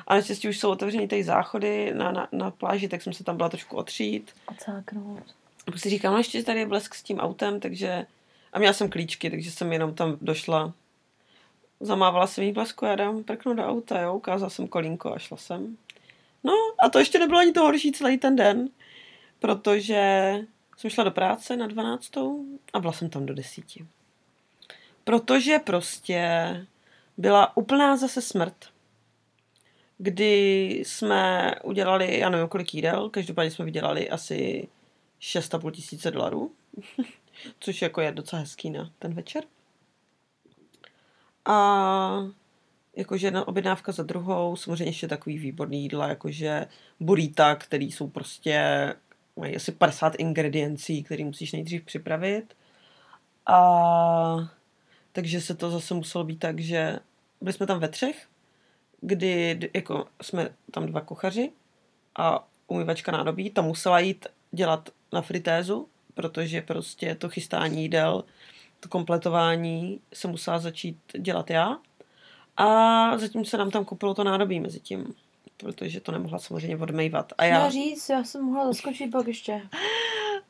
Speaker 1: A naštěstí už jsou otevřený ty záchody na, na, na pláži, tak jsem se tam byla trošku otřít.
Speaker 2: Odsáknout.
Speaker 1: A si říkám, no ještě tady je blesk s tím autem, takže... A měla jsem klíčky, takže jsem jenom tam došla. Zamávala jsem jí blesku, já dám prknu do auta, jo, ukázala jsem kolínko a šla jsem. No a to ještě nebylo ani to horší celý ten den, protože jsem šla do práce na 12. a byla jsem tam do 10. Protože prostě byla úplná zase smrt, kdy jsme udělali, já nevím kolik jídel, každopádně jsme vydělali asi 6,5 tisíce dolarů, *laughs* což jako je docela hezký na ten večer. A jakože jedna objednávka za druhou, samozřejmě ještě takový výborný jídla, jakože burrita, který jsou prostě, mají asi 50 ingrediencí, který musíš nejdřív připravit. A takže se to zase muselo být tak, že byli jsme tam ve třech, kdy jako jsme tam dva kuchaři a umývačka nádobí, ta musela jít dělat na fritézu, protože prostě to chystání jídel, to kompletování se musela začít dělat já. A zatím se nám tam koupilo to nádobí mezi tím, protože to nemohla samozřejmě odmejvat. A já...
Speaker 2: říct, já jsem mohla zaskočit pak ještě. *laughs*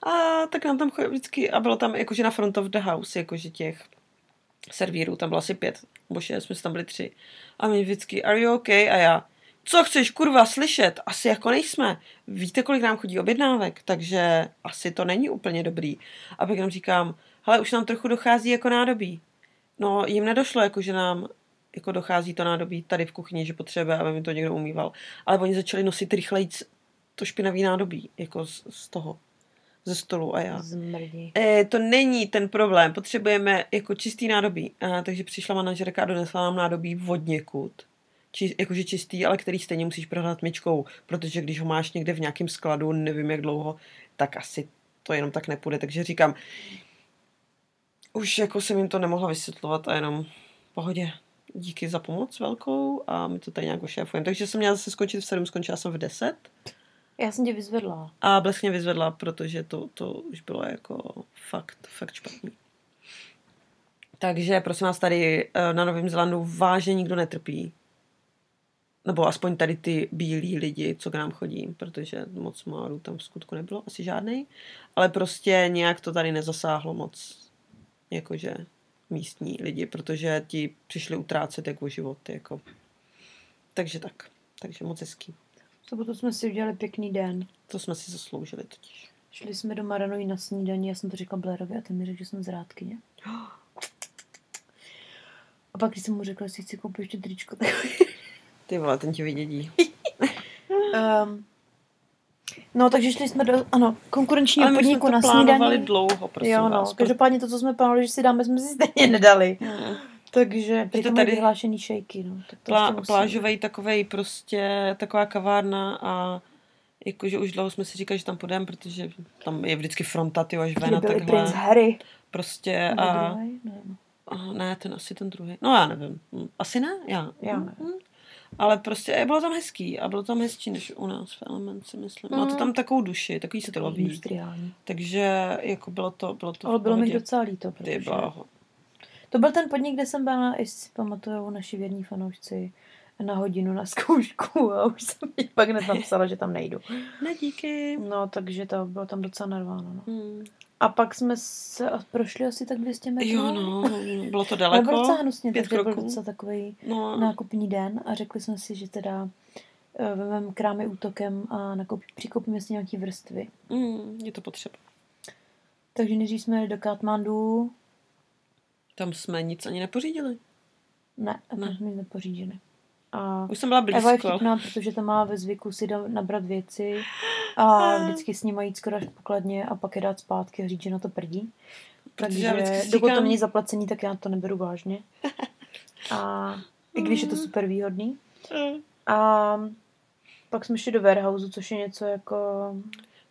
Speaker 1: A tak nám tam chodí vždycky, a bylo tam jakože na front of the house, jakože těch servírů, tam bylo asi pět, nebo šest, jsme tam byli tři. A my vždycky, are you okay? A já, co chceš kurva slyšet? Asi jako nejsme. Víte, kolik nám chodí objednávek, takže asi to není úplně dobrý. A pak jenom říkám, ale už nám trochu dochází jako nádobí. No, jim nedošlo, jako že nám jako dochází to nádobí tady v kuchyni, že potřebuje, aby mi to někdo umýval. Ale oni začali nosit rychleji to špinavý nádobí, jako z, z toho ze stolu a já. E, to není ten problém, potřebujeme jako čistý nádobí. A, takže přišla manažerka a donesla nám nádobí vodněkud. Či, jakože čistý, ale který stejně musíš prohnat myčkou, protože když ho máš někde v nějakém skladu, nevím jak dlouho, tak asi to jenom tak nepůjde. Takže říkám, už jako jsem jim to nemohla vysvětlovat a jenom pohodě. Díky za pomoc velkou a my to tady nějak ošéfujeme. Takže jsem měla zase skončit v 7, skončila jsem v 10.
Speaker 2: Já jsem tě vyzvedla.
Speaker 1: A Blesk vyzvedla, protože to, to už bylo jako fakt, fakt špatný. Takže prosím vás, tady eh, na Novém Zelandu vážně nikdo netrpí. Nebo aspoň tady ty bílí lidi, co k nám chodí, protože moc máru tam v skutku nebylo, asi žádný. Ale prostě nějak to tady nezasáhlo moc, jakože místní lidi, protože ti přišli utrácet jako život. Jako. Takže tak. Takže moc hezký
Speaker 2: sobotu jsme si udělali pěkný den.
Speaker 1: To jsme si zasloužili totiž.
Speaker 2: Šli jsme do Maranoji na snídaní, já jsem to řekla Blairovi a ten mi řekl, že jsem zrádkyně. *gasps* A pak, když jsem mu řekla, že chci koupit ještě tričko, tak... *laughs*
Speaker 1: Ty vole, ten tě vydědí.
Speaker 2: um, *laughs* no, takže šli jsme do, ano, konkurenčního Ale podniku na snídaní.
Speaker 1: dlouho, prosím
Speaker 2: Jo, no, vás, každopádně to, co jsme plánovali, že si dáme, jsme si stejně nedali. Hmm. Takže to tady vyhlášený šejky. No, tak to
Speaker 1: plá, plážovej takovej prostě, taková kavárna a jakože už dlouho jsme si říkali, že tam půjdeme, protože tam je vždycky fronta, ty až ven a takhle.
Speaker 2: Prince Harry.
Speaker 1: Prostě a, a, ne, ten asi ten druhý. No já nevím. Hm, asi ne? Já.
Speaker 2: Já hm, nevím.
Speaker 1: Hm. Ale prostě bylo tam hezký a bylo tam hezčí než u nás v Element, si myslím. Mm. Má to tam takovou duši, takový se to loví. Takže jako bylo to, bylo to
Speaker 2: Ale bylo mi docela líto,
Speaker 1: protože... Ty bláho.
Speaker 2: To byl ten podnik, kde jsem byla, jestli si pamatuju, naši věrní fanoušci na hodinu na zkoušku a už jsem mi pak napsala, že tam nejdu.
Speaker 1: Ne, díky.
Speaker 2: No, takže to bylo tam docela narváno. No. Hmm. A pak jsme se prošli asi tak 200 metrů.
Speaker 1: Jo, no, bylo to daleko.
Speaker 2: bylo docela hnusně, Pět takže byl docela takový no. nákupní den a řekli jsme si, že teda uh, vezmeme krámy útokem a nakoupí, přikoupíme si nějaký vrstvy.
Speaker 1: Mm, je to potřeba.
Speaker 2: Takže než jsme jeli do Katmandu,
Speaker 1: tam jsme nic ani nepořídili.
Speaker 2: Ne, tam ne. jsme nic nepořídili. A
Speaker 1: Už jsem byla blízko.
Speaker 2: Eva je vtipná, protože to má ve zvyku si nabrat věci a *gasps* vždycky s nimi jít skoro až pokladně a pak je dát zpátky a říct, že na to prdí. Takže já dokud říkám... to není zaplacení, tak já to neberu vážně. *laughs* A i když je to super výhodný. *laughs* A pak jsme šli do warehouse, což je něco jako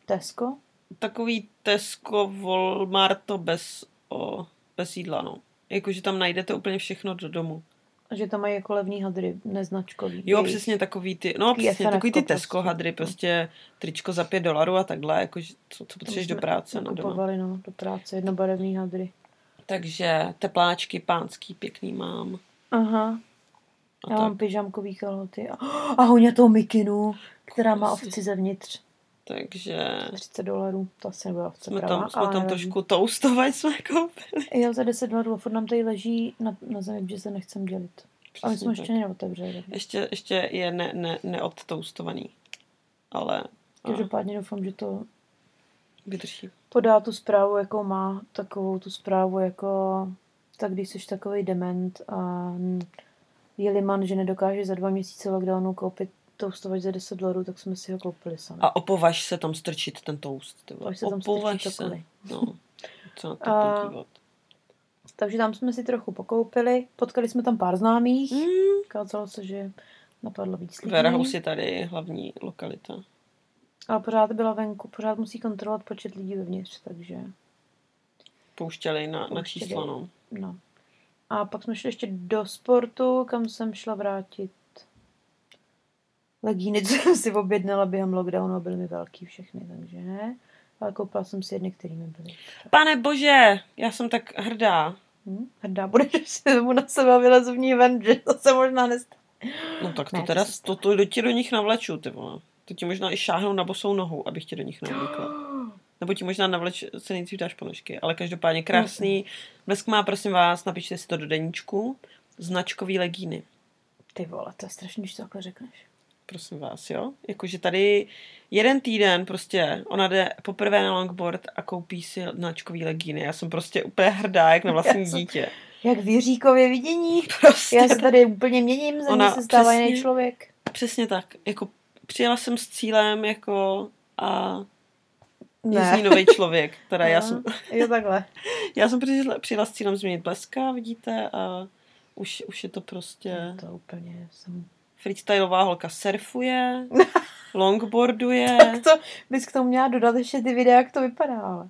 Speaker 2: Tesco.
Speaker 1: Takový Tesco, Walmart to bez, o, bez jídla, no. Jakože tam najdete úplně všechno do domu.
Speaker 2: A že tam mají jako levný hadry, neznačkový.
Speaker 1: Jo, přesně takový ty, no přesně, takový ty Tesco prostě. hadry, prostě tričko za pět dolarů a takhle, jakože co, co potřebuješ do práce.
Speaker 2: No, kupovali, no, do práce, jednobarevný hadry.
Speaker 1: Takže tepláčky pánský pěkný mám.
Speaker 2: Aha. A Já tak. mám pyžamkový kalhoty a, a honě toho mikinu, která má ovci zevnitř.
Speaker 1: Takže
Speaker 2: 30 dolarů, to asi nebyla ovce
Speaker 1: jsme tam, jsme
Speaker 2: ale
Speaker 1: tam trošku toustovat *laughs* jsme koupili.
Speaker 2: Jo, za 10 dolarů furt nám tady leží na, na zemi, že se nechcem dělit. A my
Speaker 1: Přesně
Speaker 2: jsme
Speaker 1: tak.
Speaker 2: ještě neotevřeli.
Speaker 1: Ještě, ještě je ne, ne, neodtoustovaný. Ale
Speaker 2: Každopádně doufám, že to
Speaker 1: vydrží.
Speaker 2: podá tu zprávu, jakou má, takovou tu zprávu, jako tak když jsi takový dement a je liman, že nedokáže za dva měsíce lockdownu koupit toustovač za 10 dolarů, tak jsme si ho koupili sami.
Speaker 1: A opovaž se tam strčit ten toast. Ty vole.
Speaker 2: Až se tam
Speaker 1: opovaž
Speaker 2: strčí
Speaker 1: se. No, co na to
Speaker 2: A-
Speaker 1: podívat.
Speaker 2: Takže tam jsme si trochu pokoupili, potkali jsme tam pár známých,
Speaker 1: Hmm.
Speaker 2: kázalo se, že napadlo víc lidí.
Speaker 1: Warehouse je tady hlavní lokalita.
Speaker 2: Ale pořád byla venku, pořád musí kontrolovat počet lidí vevnitř, takže
Speaker 1: Pouštěli na, na
Speaker 2: Pouštěli.
Speaker 1: číslo, no.
Speaker 2: no. A pak jsme šli ještě do sportu, kam jsem šla vrátit legíny, *laughs* co jsem si objednala během lockdownu a byly mi velký všechny, takže ne. Ale koupila jsem si jedny, které mi byly.
Speaker 1: Pane bože, já jsem tak hrdá.
Speaker 2: Hm? Hrdá bude, *laughs* že si vezmu na sebe vylezu v ní ven, že to se možná nestane.
Speaker 1: No tak to
Speaker 2: Ne,
Speaker 1: teda,
Speaker 2: to
Speaker 1: to, to, ti do nich navleču, ty vole. To ti možná i šáhnou na bosou nohu, abych tě do nich navlíkla. *gasps* Nebo ti možná navleč, se nejdřív dáš ponožky. Ale každopádně krásný. Blesk má, prosím vás, napište si to do deníčku. Značkový legíny.
Speaker 2: Ty vole, to je strašně, když to takhle řekneš.
Speaker 1: Prosím vás, jo? Jakože tady jeden týden prostě ona jde poprvé na longboard a koupí si značkový legíny. Já jsem prostě úplně hrdá, jak na vlastní
Speaker 2: Já jsem-
Speaker 1: dítě.
Speaker 2: Jak v Jiříkově vidění.
Speaker 1: Prostě.
Speaker 2: Já se tady úplně měním, ze mě se stává jiný člověk.
Speaker 1: Přesně tak. Jako přijela jsem s cílem jako a je
Speaker 2: Ne.
Speaker 1: ní nový člověk. Teda já
Speaker 2: Aha,
Speaker 1: jsem,
Speaker 2: Jo, takhle. *laughs*
Speaker 1: já jsem přijela, přijela s cílem změnit bleska, vidíte, a už, už je to prostě
Speaker 2: To úplně jsem...
Speaker 1: freestyleová holka surfuje, *laughs* longboarduje. *laughs*
Speaker 2: Tak to bys k tomu měla dodat ještě ty videa, jak to vypadá, ale.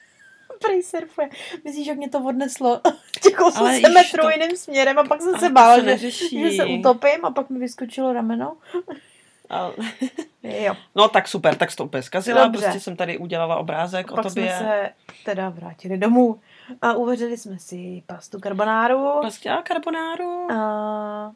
Speaker 2: *laughs* Prej surfuje. Myslíš, jak mě to odneslo těch 800
Speaker 1: Ale již
Speaker 2: metrů
Speaker 1: to-
Speaker 2: jiným směrem a pak jsem
Speaker 1: Ale
Speaker 2: se bála,
Speaker 1: se
Speaker 2: že, že se utopím a pak mi vyskočilo rameno.
Speaker 1: A,
Speaker 2: Jo.
Speaker 1: no tak super, tak jsi to úplně zkazila,
Speaker 2: Dobře.
Speaker 1: prostě jsem tady udělala obrázek o
Speaker 2: Pak
Speaker 1: tobě.
Speaker 2: jsme se teda vrátili domů a uvařili jsme si pastu carbonáru.
Speaker 1: Prostě a karbonáru.
Speaker 2: A,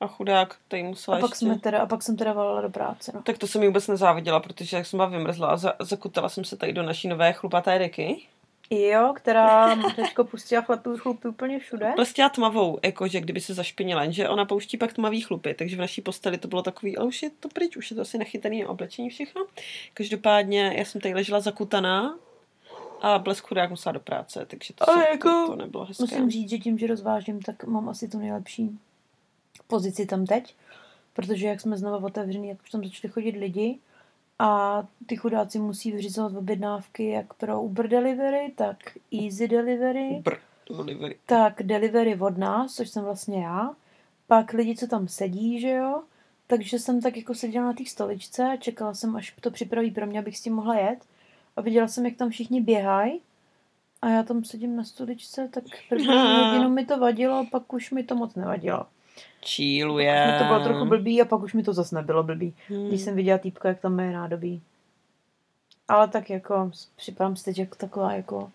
Speaker 1: A chudák, tady musela
Speaker 2: a, pak
Speaker 1: ještě...
Speaker 2: jsme teda, a pak jsem teda volala do práce. No.
Speaker 1: Tak to jsem mi vůbec nezáviděla, protože jak jsem byla vymrzla a za, zakutala jsem se tady do naší nové chlupaté deky.
Speaker 2: Jo, která teďko pustila chlapy, chlupy úplně všude.
Speaker 1: Prostě tmavou, jakože kdyby se zašpinila, jenže ona pouští pak tmavý chlupy, takže v naší posteli to bylo takový, ale už je to pryč, už je to asi nachytaný na oblečení všechno. Každopádně já jsem tady ležela zakutaná a blesk chudák musela do práce, takže to, se,
Speaker 2: jako
Speaker 1: to, to nebylo hezké.
Speaker 2: Musím říct, že tím, že rozvážím, tak mám asi tu nejlepší pozici tam teď, protože jak jsme znovu otevřený, jak už tam začali chodit lidi a ty chudáci musí vyřizovat objednávky jak pro Uber Delivery, tak Easy Delivery,
Speaker 1: Brr, delivery.
Speaker 2: tak Delivery od nás, což jsem vlastně já, pak lidi, co tam sedí, že jo, takže jsem tak jako seděla na té stoličce a čekala jsem, až to připraví pro mě, abych s tím mohla jet. A viděla jsem, jak tam všichni běhají. A já tam sedím na stoličce, tak první hodinu mi to vadilo, pak už mi to moc nevadilo.
Speaker 1: Číluje.
Speaker 2: To bylo trochu blbý a pak už mi to zase nebylo blbý.
Speaker 1: Hmm.
Speaker 2: Když jsem viděla týpka, jak tam je nádobí. Ale tak jako připadám si teď jako taková jako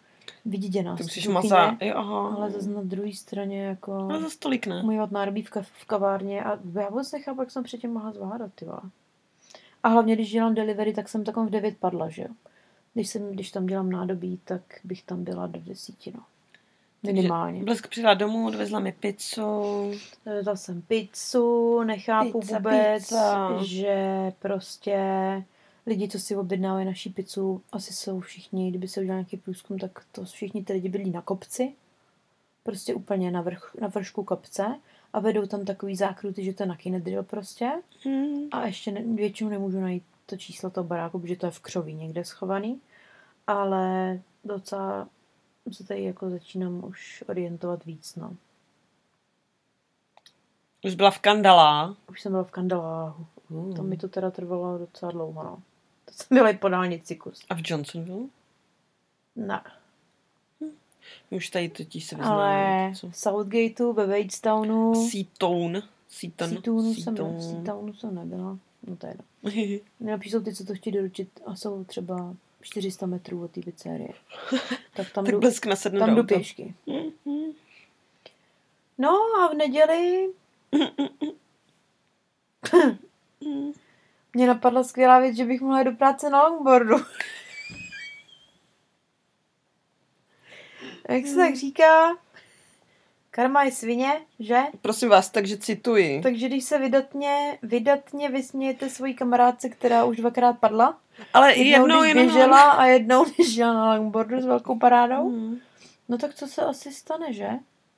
Speaker 2: vyděděná.
Speaker 1: Ty musíš maza. Jo, aha.
Speaker 2: Ale zase na druhé straně jako
Speaker 1: Ale za stolik ne.
Speaker 2: umývat nádobí v, v kavárně a já vůbec nechápu, jak jsem předtím mohla zvládat, ty vole. A hlavně, když dělám delivery, tak jsem takovým v 9 padla, že jo. Když, jsem, když tam dělám nádobí, tak bych tam byla do desíti, no. Minimálně.
Speaker 1: Blesk přijela domů, odvezla mi pizzu.
Speaker 2: Dala jsem pizzu, nechápu
Speaker 1: Pizza,
Speaker 2: vůbec,
Speaker 1: pizza.
Speaker 2: že prostě lidi, co si objednávají naší pizzu, asi jsou všichni, kdyby se udělal nějaký průzkum, tak to všichni ty lidi bydlí na kopci, prostě úplně na, vrch, na vršku kopce a vedou tam takový zákruty, že to je na kinedril prostě
Speaker 1: Hmm.
Speaker 2: a ještě ne, většinou nemůžu najít to číslo toho baráku, protože to je v křoví někde schovaný, ale docela se tady jako začínám už orientovat víc, no.
Speaker 1: Už byla v Kandalá.
Speaker 2: Už jsem byla v Kandaláhu.
Speaker 1: Hmm.
Speaker 2: To mi to teda trvalo docela dlouho, no. To jsem byla i po dálnici kus.
Speaker 1: A v Johnsonville?
Speaker 2: Ne.
Speaker 1: My už tady totiž se
Speaker 2: Ale
Speaker 1: vyznáme.
Speaker 2: v Southgateu, ve Wadestownnu,
Speaker 1: Seatown. Seaton.
Speaker 2: Seatownu jsem. Seatownu jsem nebyla. No to je jedno. *laughs* Nejlepší jsou ty, co to chtějí doručit a jsou třeba 400 metrů od té pizzerie. *laughs* Tak tam
Speaker 1: tak
Speaker 2: jdu,
Speaker 1: blesk nasednu
Speaker 2: tam
Speaker 1: do
Speaker 2: jdu pěšky.
Speaker 1: Mhm.
Speaker 2: No a v neděli
Speaker 1: Mhm.
Speaker 2: Mně napadla skvělá věc, že bych mohla jít do práce na longboardu. Jak se tak říká, karma je svině, že?
Speaker 1: Prosím vás, takže cituji.
Speaker 2: Takže když se vydatně, vydatně vysmějete svojí kamarádce, která už dvakrát padla,
Speaker 1: Ale
Speaker 2: jednou,
Speaker 1: jednou
Speaker 2: když
Speaker 1: jenom...
Speaker 2: běžela a jednou, *laughs* když jela na longboardu s velkou parádou,
Speaker 1: Hmm.
Speaker 2: no tak co se asi stane, že?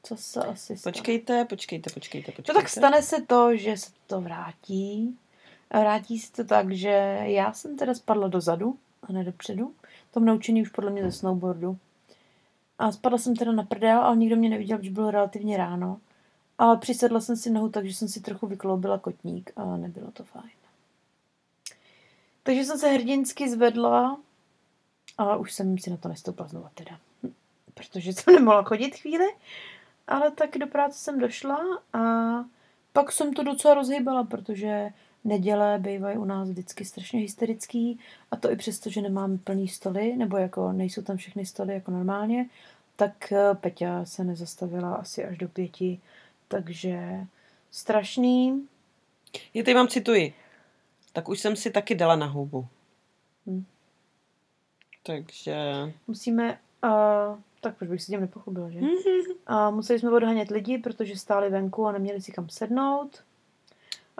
Speaker 2: Co se asi stane?
Speaker 1: Počkejte, počkejte, počkejte, počkejte.
Speaker 2: No tak stane se to, že se to vrátí. A vrátí se to tak, že já jsem teda spadla dozadu a ne dopředu. To naučený už podle mě ze snowboardu. A spadla jsem teda na prdel, ale nikdo mě neviděl, protože bylo relativně ráno. Ale přisedla jsem si nohu, takže jsem si trochu vykloubila kotník a nebylo to fajn. Takže jsem se hrdinsky zvedla, ale už jsem si na to nestoupla znova teda. Protože jsem nemohla chodit chvíli, ale tak do práce jsem došla a pak jsem to docela rozhýbala, protože neděle bývají u nás vždycky strašně hysterický a to i přesto, že nemáme plný stoly, nebo jako nejsou tam všechny stoly jako normálně, tak eh, Peťa se nezastavila asi až do pěti, takže strašný.
Speaker 1: Já tady mám cituji. Tak už jsem si taky dala na hubu.
Speaker 2: Hm.
Speaker 1: Takže...
Speaker 2: Musíme, uh, tak proč bych si tím nepochopila, že? A museli jsme odhanět lidi, protože stáli venku a neměli si kam sednout.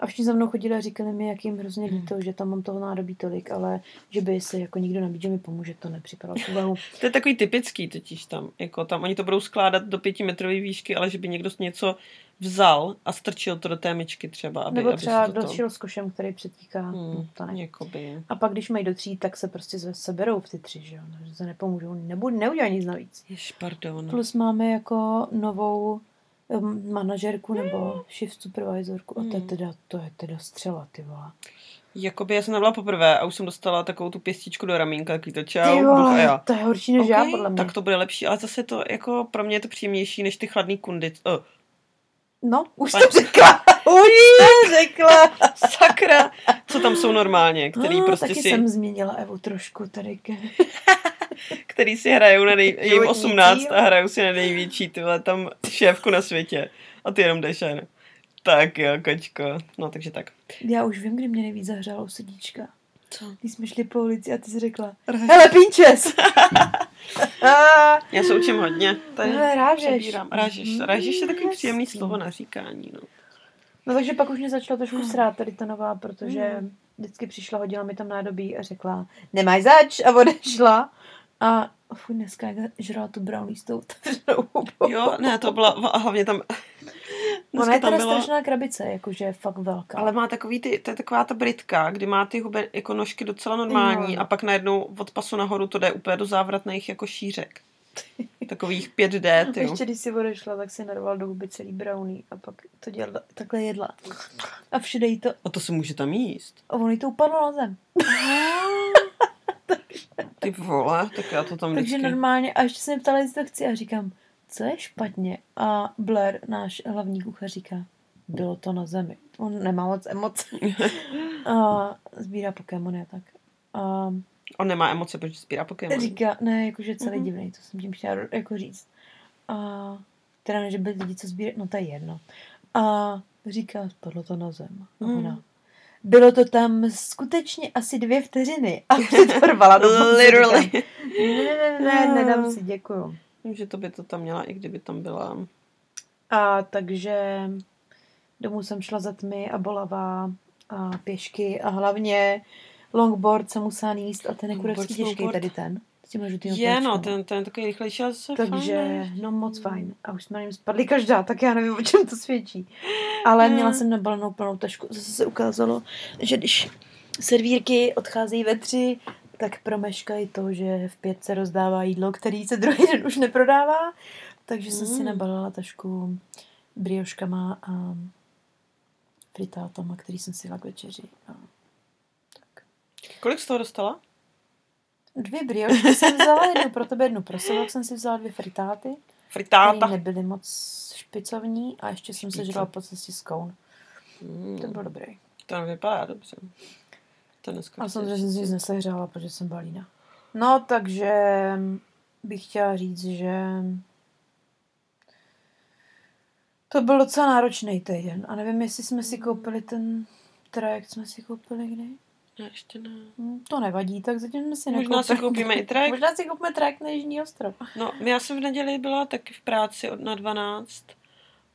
Speaker 2: A všichni za mnou chodili a říkali mi, jak jim hrozně líto, že tam mám toho nádobí tolik, ale že by se jako nikdo nabídl, že mi pomůže, to nepřipadalo v úvahu. *laughs*
Speaker 1: To je takový typický totiž tam. Jako tam oni to budou skládat do pětimetrové výšky, ale že by někdo něco vzal a strčil to do té myčky třeba. Aby,
Speaker 2: Nebo
Speaker 1: aby
Speaker 2: třeba
Speaker 1: se to...
Speaker 2: kdo šel s košem, který přetíká.
Speaker 1: Hmm,
Speaker 2: To ne.
Speaker 1: jakoby.
Speaker 2: A pak, když mají do tří, tak se prostě seberou v ty tři, že jo? No, že se nepomůžou, nebudu, neudělají nic navíc.
Speaker 1: Jež, pardon.
Speaker 2: Plus máme jako novou manažerku nebo shift supervisorku a to je
Speaker 1: Hmm.
Speaker 2: teda, to je teda střela, ty vole.
Speaker 1: Jakoby já jsem nebyla poprvé a už jsem dostala takovou tu pěstičku do ramínka, takový to čau,
Speaker 2: Ty
Speaker 1: Bůh a
Speaker 2: vole,
Speaker 1: já.
Speaker 2: to je horší než já,
Speaker 1: Ok,
Speaker 2: podle mě.
Speaker 1: Tak to bude lepší, ale zase to jako pro mě je to příjemnější než ty chladný kundy. Oh,
Speaker 2: No, už
Speaker 1: Pani-
Speaker 2: to řekla. *laughs* Už to řekla.
Speaker 1: sakra! Co tam jsou normálně, který
Speaker 2: No,
Speaker 1: prostě
Speaker 2: taky
Speaker 1: si,
Speaker 2: jsem změnila Evu trošku tady. Ke... *laughs*
Speaker 1: který si hrajou na nej, je *laughs* jim
Speaker 2: Životní
Speaker 1: 18
Speaker 2: cíl.
Speaker 1: a hrajou si na největší, tyhle tam šéfku na světě. A ty jenom jdeš a jenom, Tak jo, kočko. No, takže tak.
Speaker 2: Já už vím, kdy mě nejvíc zahřálo srdíčka.
Speaker 1: Co?
Speaker 2: Když jsme šli po ulici a ty jsi řekla, hele, pinčes! *laughs*
Speaker 1: Já se učím hodně. Tady
Speaker 2: Hele, rážeš.
Speaker 1: přebírám. Rážeš.
Speaker 2: Mhm,
Speaker 1: Rážeš je takový příjemný slovo na říkání. No.
Speaker 2: No takže pak už mě začala trošku srát tady ta nová, protože
Speaker 1: Mm.
Speaker 2: vždycky přišla, hodila mi tam nádobí a řekla, nemáš zač a odešla. A fuj, dneska jak žrala tu brownie s tou otevřenou.
Speaker 1: Jo, ne, to byla, a hlavně tam...
Speaker 2: Ona je
Speaker 1: tam
Speaker 2: teda
Speaker 1: byla,
Speaker 2: strašná krabice, jakože je fakt velká.
Speaker 1: ale má takový ty, to je taková ta britka, kdy má ty hube, jako nožky docela normální
Speaker 2: Jo.
Speaker 1: a pak najednou od pasu nahoru to jde úplně do závratných jako šířek. *laughs* Takových 5D, ty
Speaker 2: Ještě když si odešla, tak si narval do huby celý brownie a pak to dělala, takhle jedla. A všude jí to,
Speaker 1: A to se může tam jíst.
Speaker 2: a ono jí to upadlo na zem. *laughs*
Speaker 1: Ty vole, tak já to tam
Speaker 2: Takže
Speaker 1: vždycky...
Speaker 2: normálně, a ještě se mě ptala, jestli to chci a říkám, co je špatně? A Blair, náš hlavní kuchař, říká, bylo to na zemi. On nemá moc emoce. *laughs* a sbírá Pokémony a tak. A
Speaker 1: On nemá emoce, protože sbírá Pokémon.
Speaker 2: říká, ne, jakože celý
Speaker 1: Mhm.
Speaker 2: divný, to jsem tím chtěla jako říct. A teda ne, že byli lidi, co sbírají, no to je jedno. A říká, spadlo to na zem. A
Speaker 1: Mhm.
Speaker 2: ona, bylo to tam skutečně asi dvě vteřiny. *laughs* A si to rvala do.
Speaker 1: Literally.
Speaker 2: Říkám, Ne, ne, ne, ne, nedám si, děkuju.
Speaker 1: Vím, že to by to tam měla, i kdyby tam byla.
Speaker 2: A takže domů jsem šla za tmy a bolavá a pěšky a hlavně longboard jsem musela níst a ten je kurevský těžký tady ten. Těma žlutýma
Speaker 1: Je, no, ten, ten je takový rychlejší, ale zase
Speaker 2: Takže,
Speaker 1: fajn.
Speaker 2: no moc fajn. A už jsme na něm spadli každá, tak já nevím, o čem to svědčí. Ale
Speaker 1: Hmm.
Speaker 2: měla jsem nabalenou plnou tašku. Zase se ukázalo, že když servírky odcházejí ve tři, tak promeškají to, že v pět se rozdává jídlo, který se druhý den už neprodává. Takže jsem si
Speaker 1: Hmm.
Speaker 2: nabalila tašku brioškama a fritátama, který jsem si dala k večeři. A tak.
Speaker 1: Kolik z toho dostala?
Speaker 2: Dvě briošky jsem vzala, jednu pro tebe, jednu pro sebe, jsem si vzala dvě fritáty.
Speaker 1: Fritáta.
Speaker 2: nebyly moc špicovní a ještě jsem se
Speaker 1: Špice.
Speaker 2: žrala po cestě scone.
Speaker 1: Mm,
Speaker 2: To byl dobrý.
Speaker 1: to nevypadá dobře. To dneska
Speaker 2: A
Speaker 1: chci
Speaker 2: samozřejmě jsem si nic nesehřála, protože jsem balína. No, takže bych chtěla říct, že to byl docela náročný týden. A nevím, jestli jsme si koupili ten trajekt jsme si koupili kdy?
Speaker 1: Ne, ještě ne.
Speaker 2: Hm, to nevadí, tak zatím jsme si
Speaker 1: Možná
Speaker 2: nekoupili.
Speaker 1: si koupíme i trajekt. *laughs*
Speaker 2: Možná si koupíme trajekt na Jižní ostrov. *laughs*
Speaker 1: No, já jsem v neděli byla taky v práci od na 12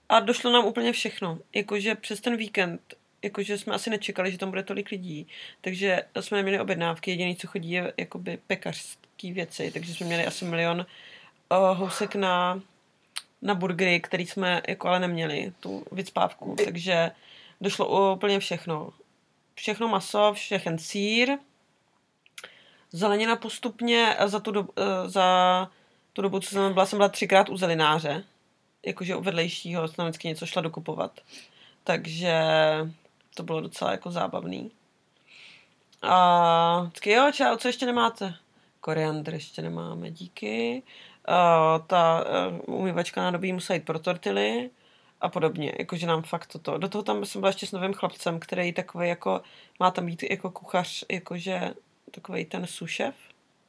Speaker 1: a došlo nám úplně všechno. Jakože přes ten víkend, jakože jsme asi nečekali, že tam bude tolik lidí, takže jsme neměli objednávky, jediný, co chodí, je jakoby pekařský věci, takže jsme měli asi milion uh, housek na, na burgery, který jsme jako ale neměli, tu vycpávku, takže došlo úplně všechno. Všechno maso, všechen sír, zelenina postupně a za tu, dobu, eh, za tu dobu, co jsem byla, jsem byla třikrát u zelináře, jakože u vedlejšího jsem vždycky něco šla dokupovat. Takže to bylo docela jako zábavný. A vždycky, jo, čau, co ještě nemáte? Koriandr ještě nemáme, díky. A ta uh, umývačka nádobí musí jít pro tortily a podobně, jakože nám fakt toto. Do toho tam jsem byla ještě s novým chlapcem, který takový jako, má tam být jako kuchař, jakože takový ten sušef.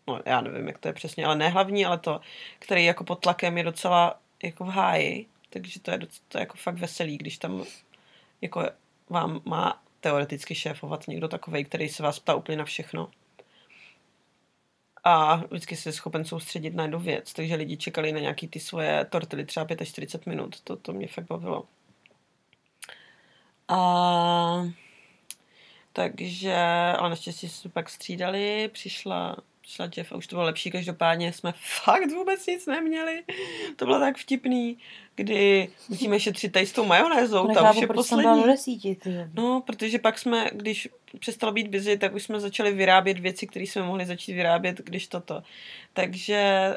Speaker 1: No, já nevím, jak to je přesně, ale ne hlavní, ale to, který jako pod tlakem je docela jako v háji, takže to je, doc- to je jako fakt veselý, když tam jako vám má teoreticky šéfovat někdo takový, který se vás ptá úplně na všechno. A vždycky se je schopen soustředit na jednu věc, takže lidi čekali na nějaký ty svoje tortily třeba 45 minut, to, to mě fakt bavilo. A takže, ale naštěstí jsme pak střídali, přišla, přišla Jeff a už to bylo lepší, každopádně jsme *laughs* fakt vůbec nic neměli. To bylo tak vtipný, kdy musíme šetřit tady s tou majonézou, ta už je poslední.
Speaker 2: desíti.
Speaker 1: No, protože pak jsme, když přestalo být busy, tak už jsme začali vyrábět věci, které jsme mohli začít vyrábět, když toto. Takže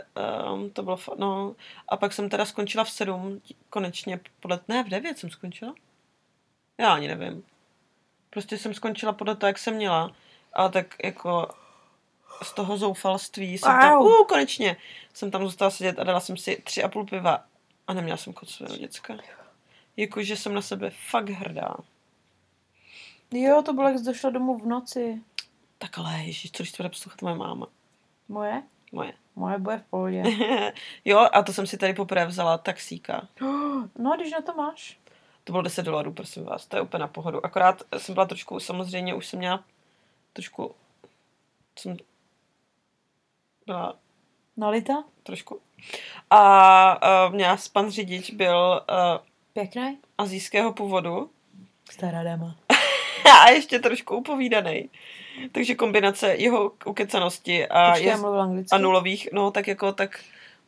Speaker 1: um, to bylo, no. A pak jsem teda skončila v sedm, konečně, podle, ne, v devět jsem skončila. Já ani nevím. Prostě jsem skončila podle toho, jak jsem měla. A tak jako z toho zoufalství jsem tam, uh, konečně, jsem tam zůstala sedět a dala jsem si tři a půl piva a neměla jsem kod svého děcka. Jakože jsem na sebe fakt hrdá.
Speaker 2: Jo, to bylo, jak jsi došla domů v noci.
Speaker 1: Tak ale, ježiš, co když to bude poslouchat moje máma?
Speaker 2: Moje?
Speaker 1: Moje.
Speaker 2: Moje bude v pohodě. *laughs*
Speaker 1: jo, a to jsem si tady poprvé vzala taxíka. *gasps*
Speaker 2: No, když na to máš.
Speaker 1: To bylo 10 dolarů, prosím vás, to je úplně na pohodu. Akorát jsem byla trošku, samozřejmě už jsem měla trošku, jsem byla
Speaker 2: Nalita?
Speaker 1: trošku. A uh, měla pan řidič byl uh,
Speaker 2: Pěkný?
Speaker 1: azijského původu
Speaker 2: Stará dáma. *laughs*
Speaker 1: a ještě trošku upovídaný. Takže kombinace jeho ukecanosti a,
Speaker 2: Počkej,
Speaker 1: je, a nulových, no tak jako tak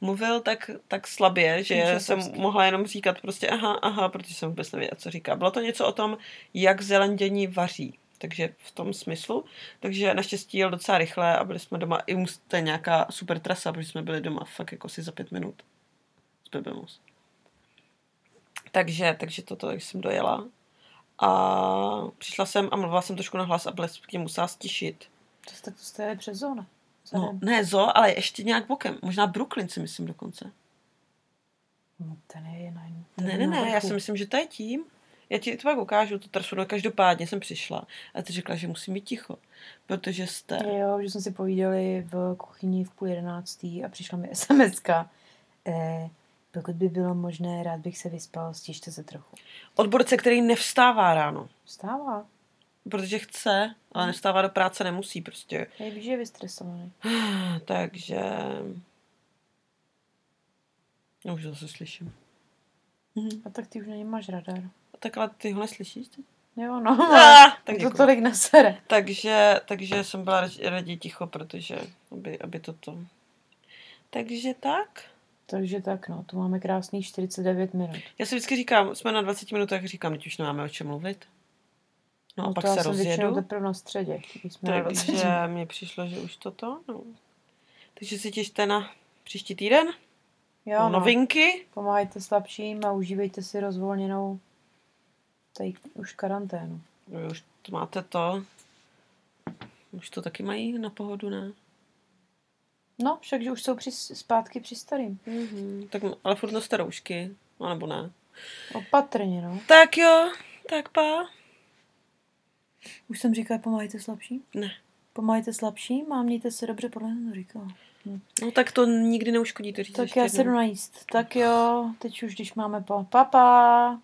Speaker 1: mluvil tak, tak slabě, že
Speaker 2: Může
Speaker 1: jsem mohla jenom říkat prostě aha, aha, protože jsem vůbec nevěděla, co říká. Bylo to něco o tom, jak zelendění vaří. Takže v tom smyslu. Takže naštěstí jel docela rychle a byli jsme doma. I to je nějaká super trasa, protože jsme byli doma fakt jako si za pět minut. Z Bebemus. Takže, takže toto jsem dojela. A přišla jsem a mluvila jsem trošku na hlas a blesky musela stišit.
Speaker 2: To jste to jste přes zóna.
Speaker 1: No, ne zo, ale ještě nějak bokem. Možná Brooklyn si myslím dokonce.
Speaker 2: No, ten je na ten
Speaker 1: Ne, ne, ne, já si myslím, že to je tím. Já ti to pak ukážu, tu trasu, no každopádně jsem přišla a ty řekla, že musím být ticho, protože jste...
Speaker 2: Jo, že jsme si povídali v kuchyni v půl jedenáctý a přišla mi *laughs* SMSka. Eh, pokud by bylo možné, rád bych se vyspal, stižte se trochu.
Speaker 1: Odborce, který nevstává ráno,
Speaker 2: Vstává.
Speaker 1: protože chce, ale nevstává do práce nemusí prostě.
Speaker 2: Hej, víš, že je vystresovaný. *sighs*
Speaker 1: Takže... No, už to zase slyším.
Speaker 2: A tak ty už na něm máš radar.
Speaker 1: Tak ale ty ho neslyšíš? Ty?
Speaker 2: Jo, no. *laughs*
Speaker 1: Ah, tak
Speaker 2: to tolik nasere.
Speaker 1: Takže, takže jsem byla raději- ticho, protože aby, aby toto... Takže tak.
Speaker 2: Takže tak, no, tu máme krásný 49 minut.
Speaker 1: Já si vždycky říkám, jsme na 20 minutách, říkám, teď už nemáme o čem mluvit. No, a pak
Speaker 2: to
Speaker 1: se rozjedu.
Speaker 2: teprve na středě. Když jsme na 20
Speaker 1: Takže mně přišlo, že už toto, no. Takže se těšte na příští týden.
Speaker 2: Jo,
Speaker 1: no.
Speaker 2: no.
Speaker 1: Novinky.
Speaker 2: Pomáhajte slabším a užívejte si rozvolněnou tady už karanténu.
Speaker 1: No, už to máte to. Už to taky mají na pohodu, ne?
Speaker 2: No, však, že už jsou při, zpátky při starým.
Speaker 1: Mhm. Tak, ale furt noste roušky. No, nebo ne.
Speaker 2: Opatrně, no.
Speaker 1: Tak jo, tak pa.
Speaker 2: Už jsem říkala, pomáhajte slabším?
Speaker 1: Ne.
Speaker 2: Pomáhajte slabším a mějte se dobře, podle mě to říkala.
Speaker 1: No tak to nikdy neuškodí to říct
Speaker 2: Tak já se jdu najíst. Tak jo, teď už když máme pa. Papa. Pa.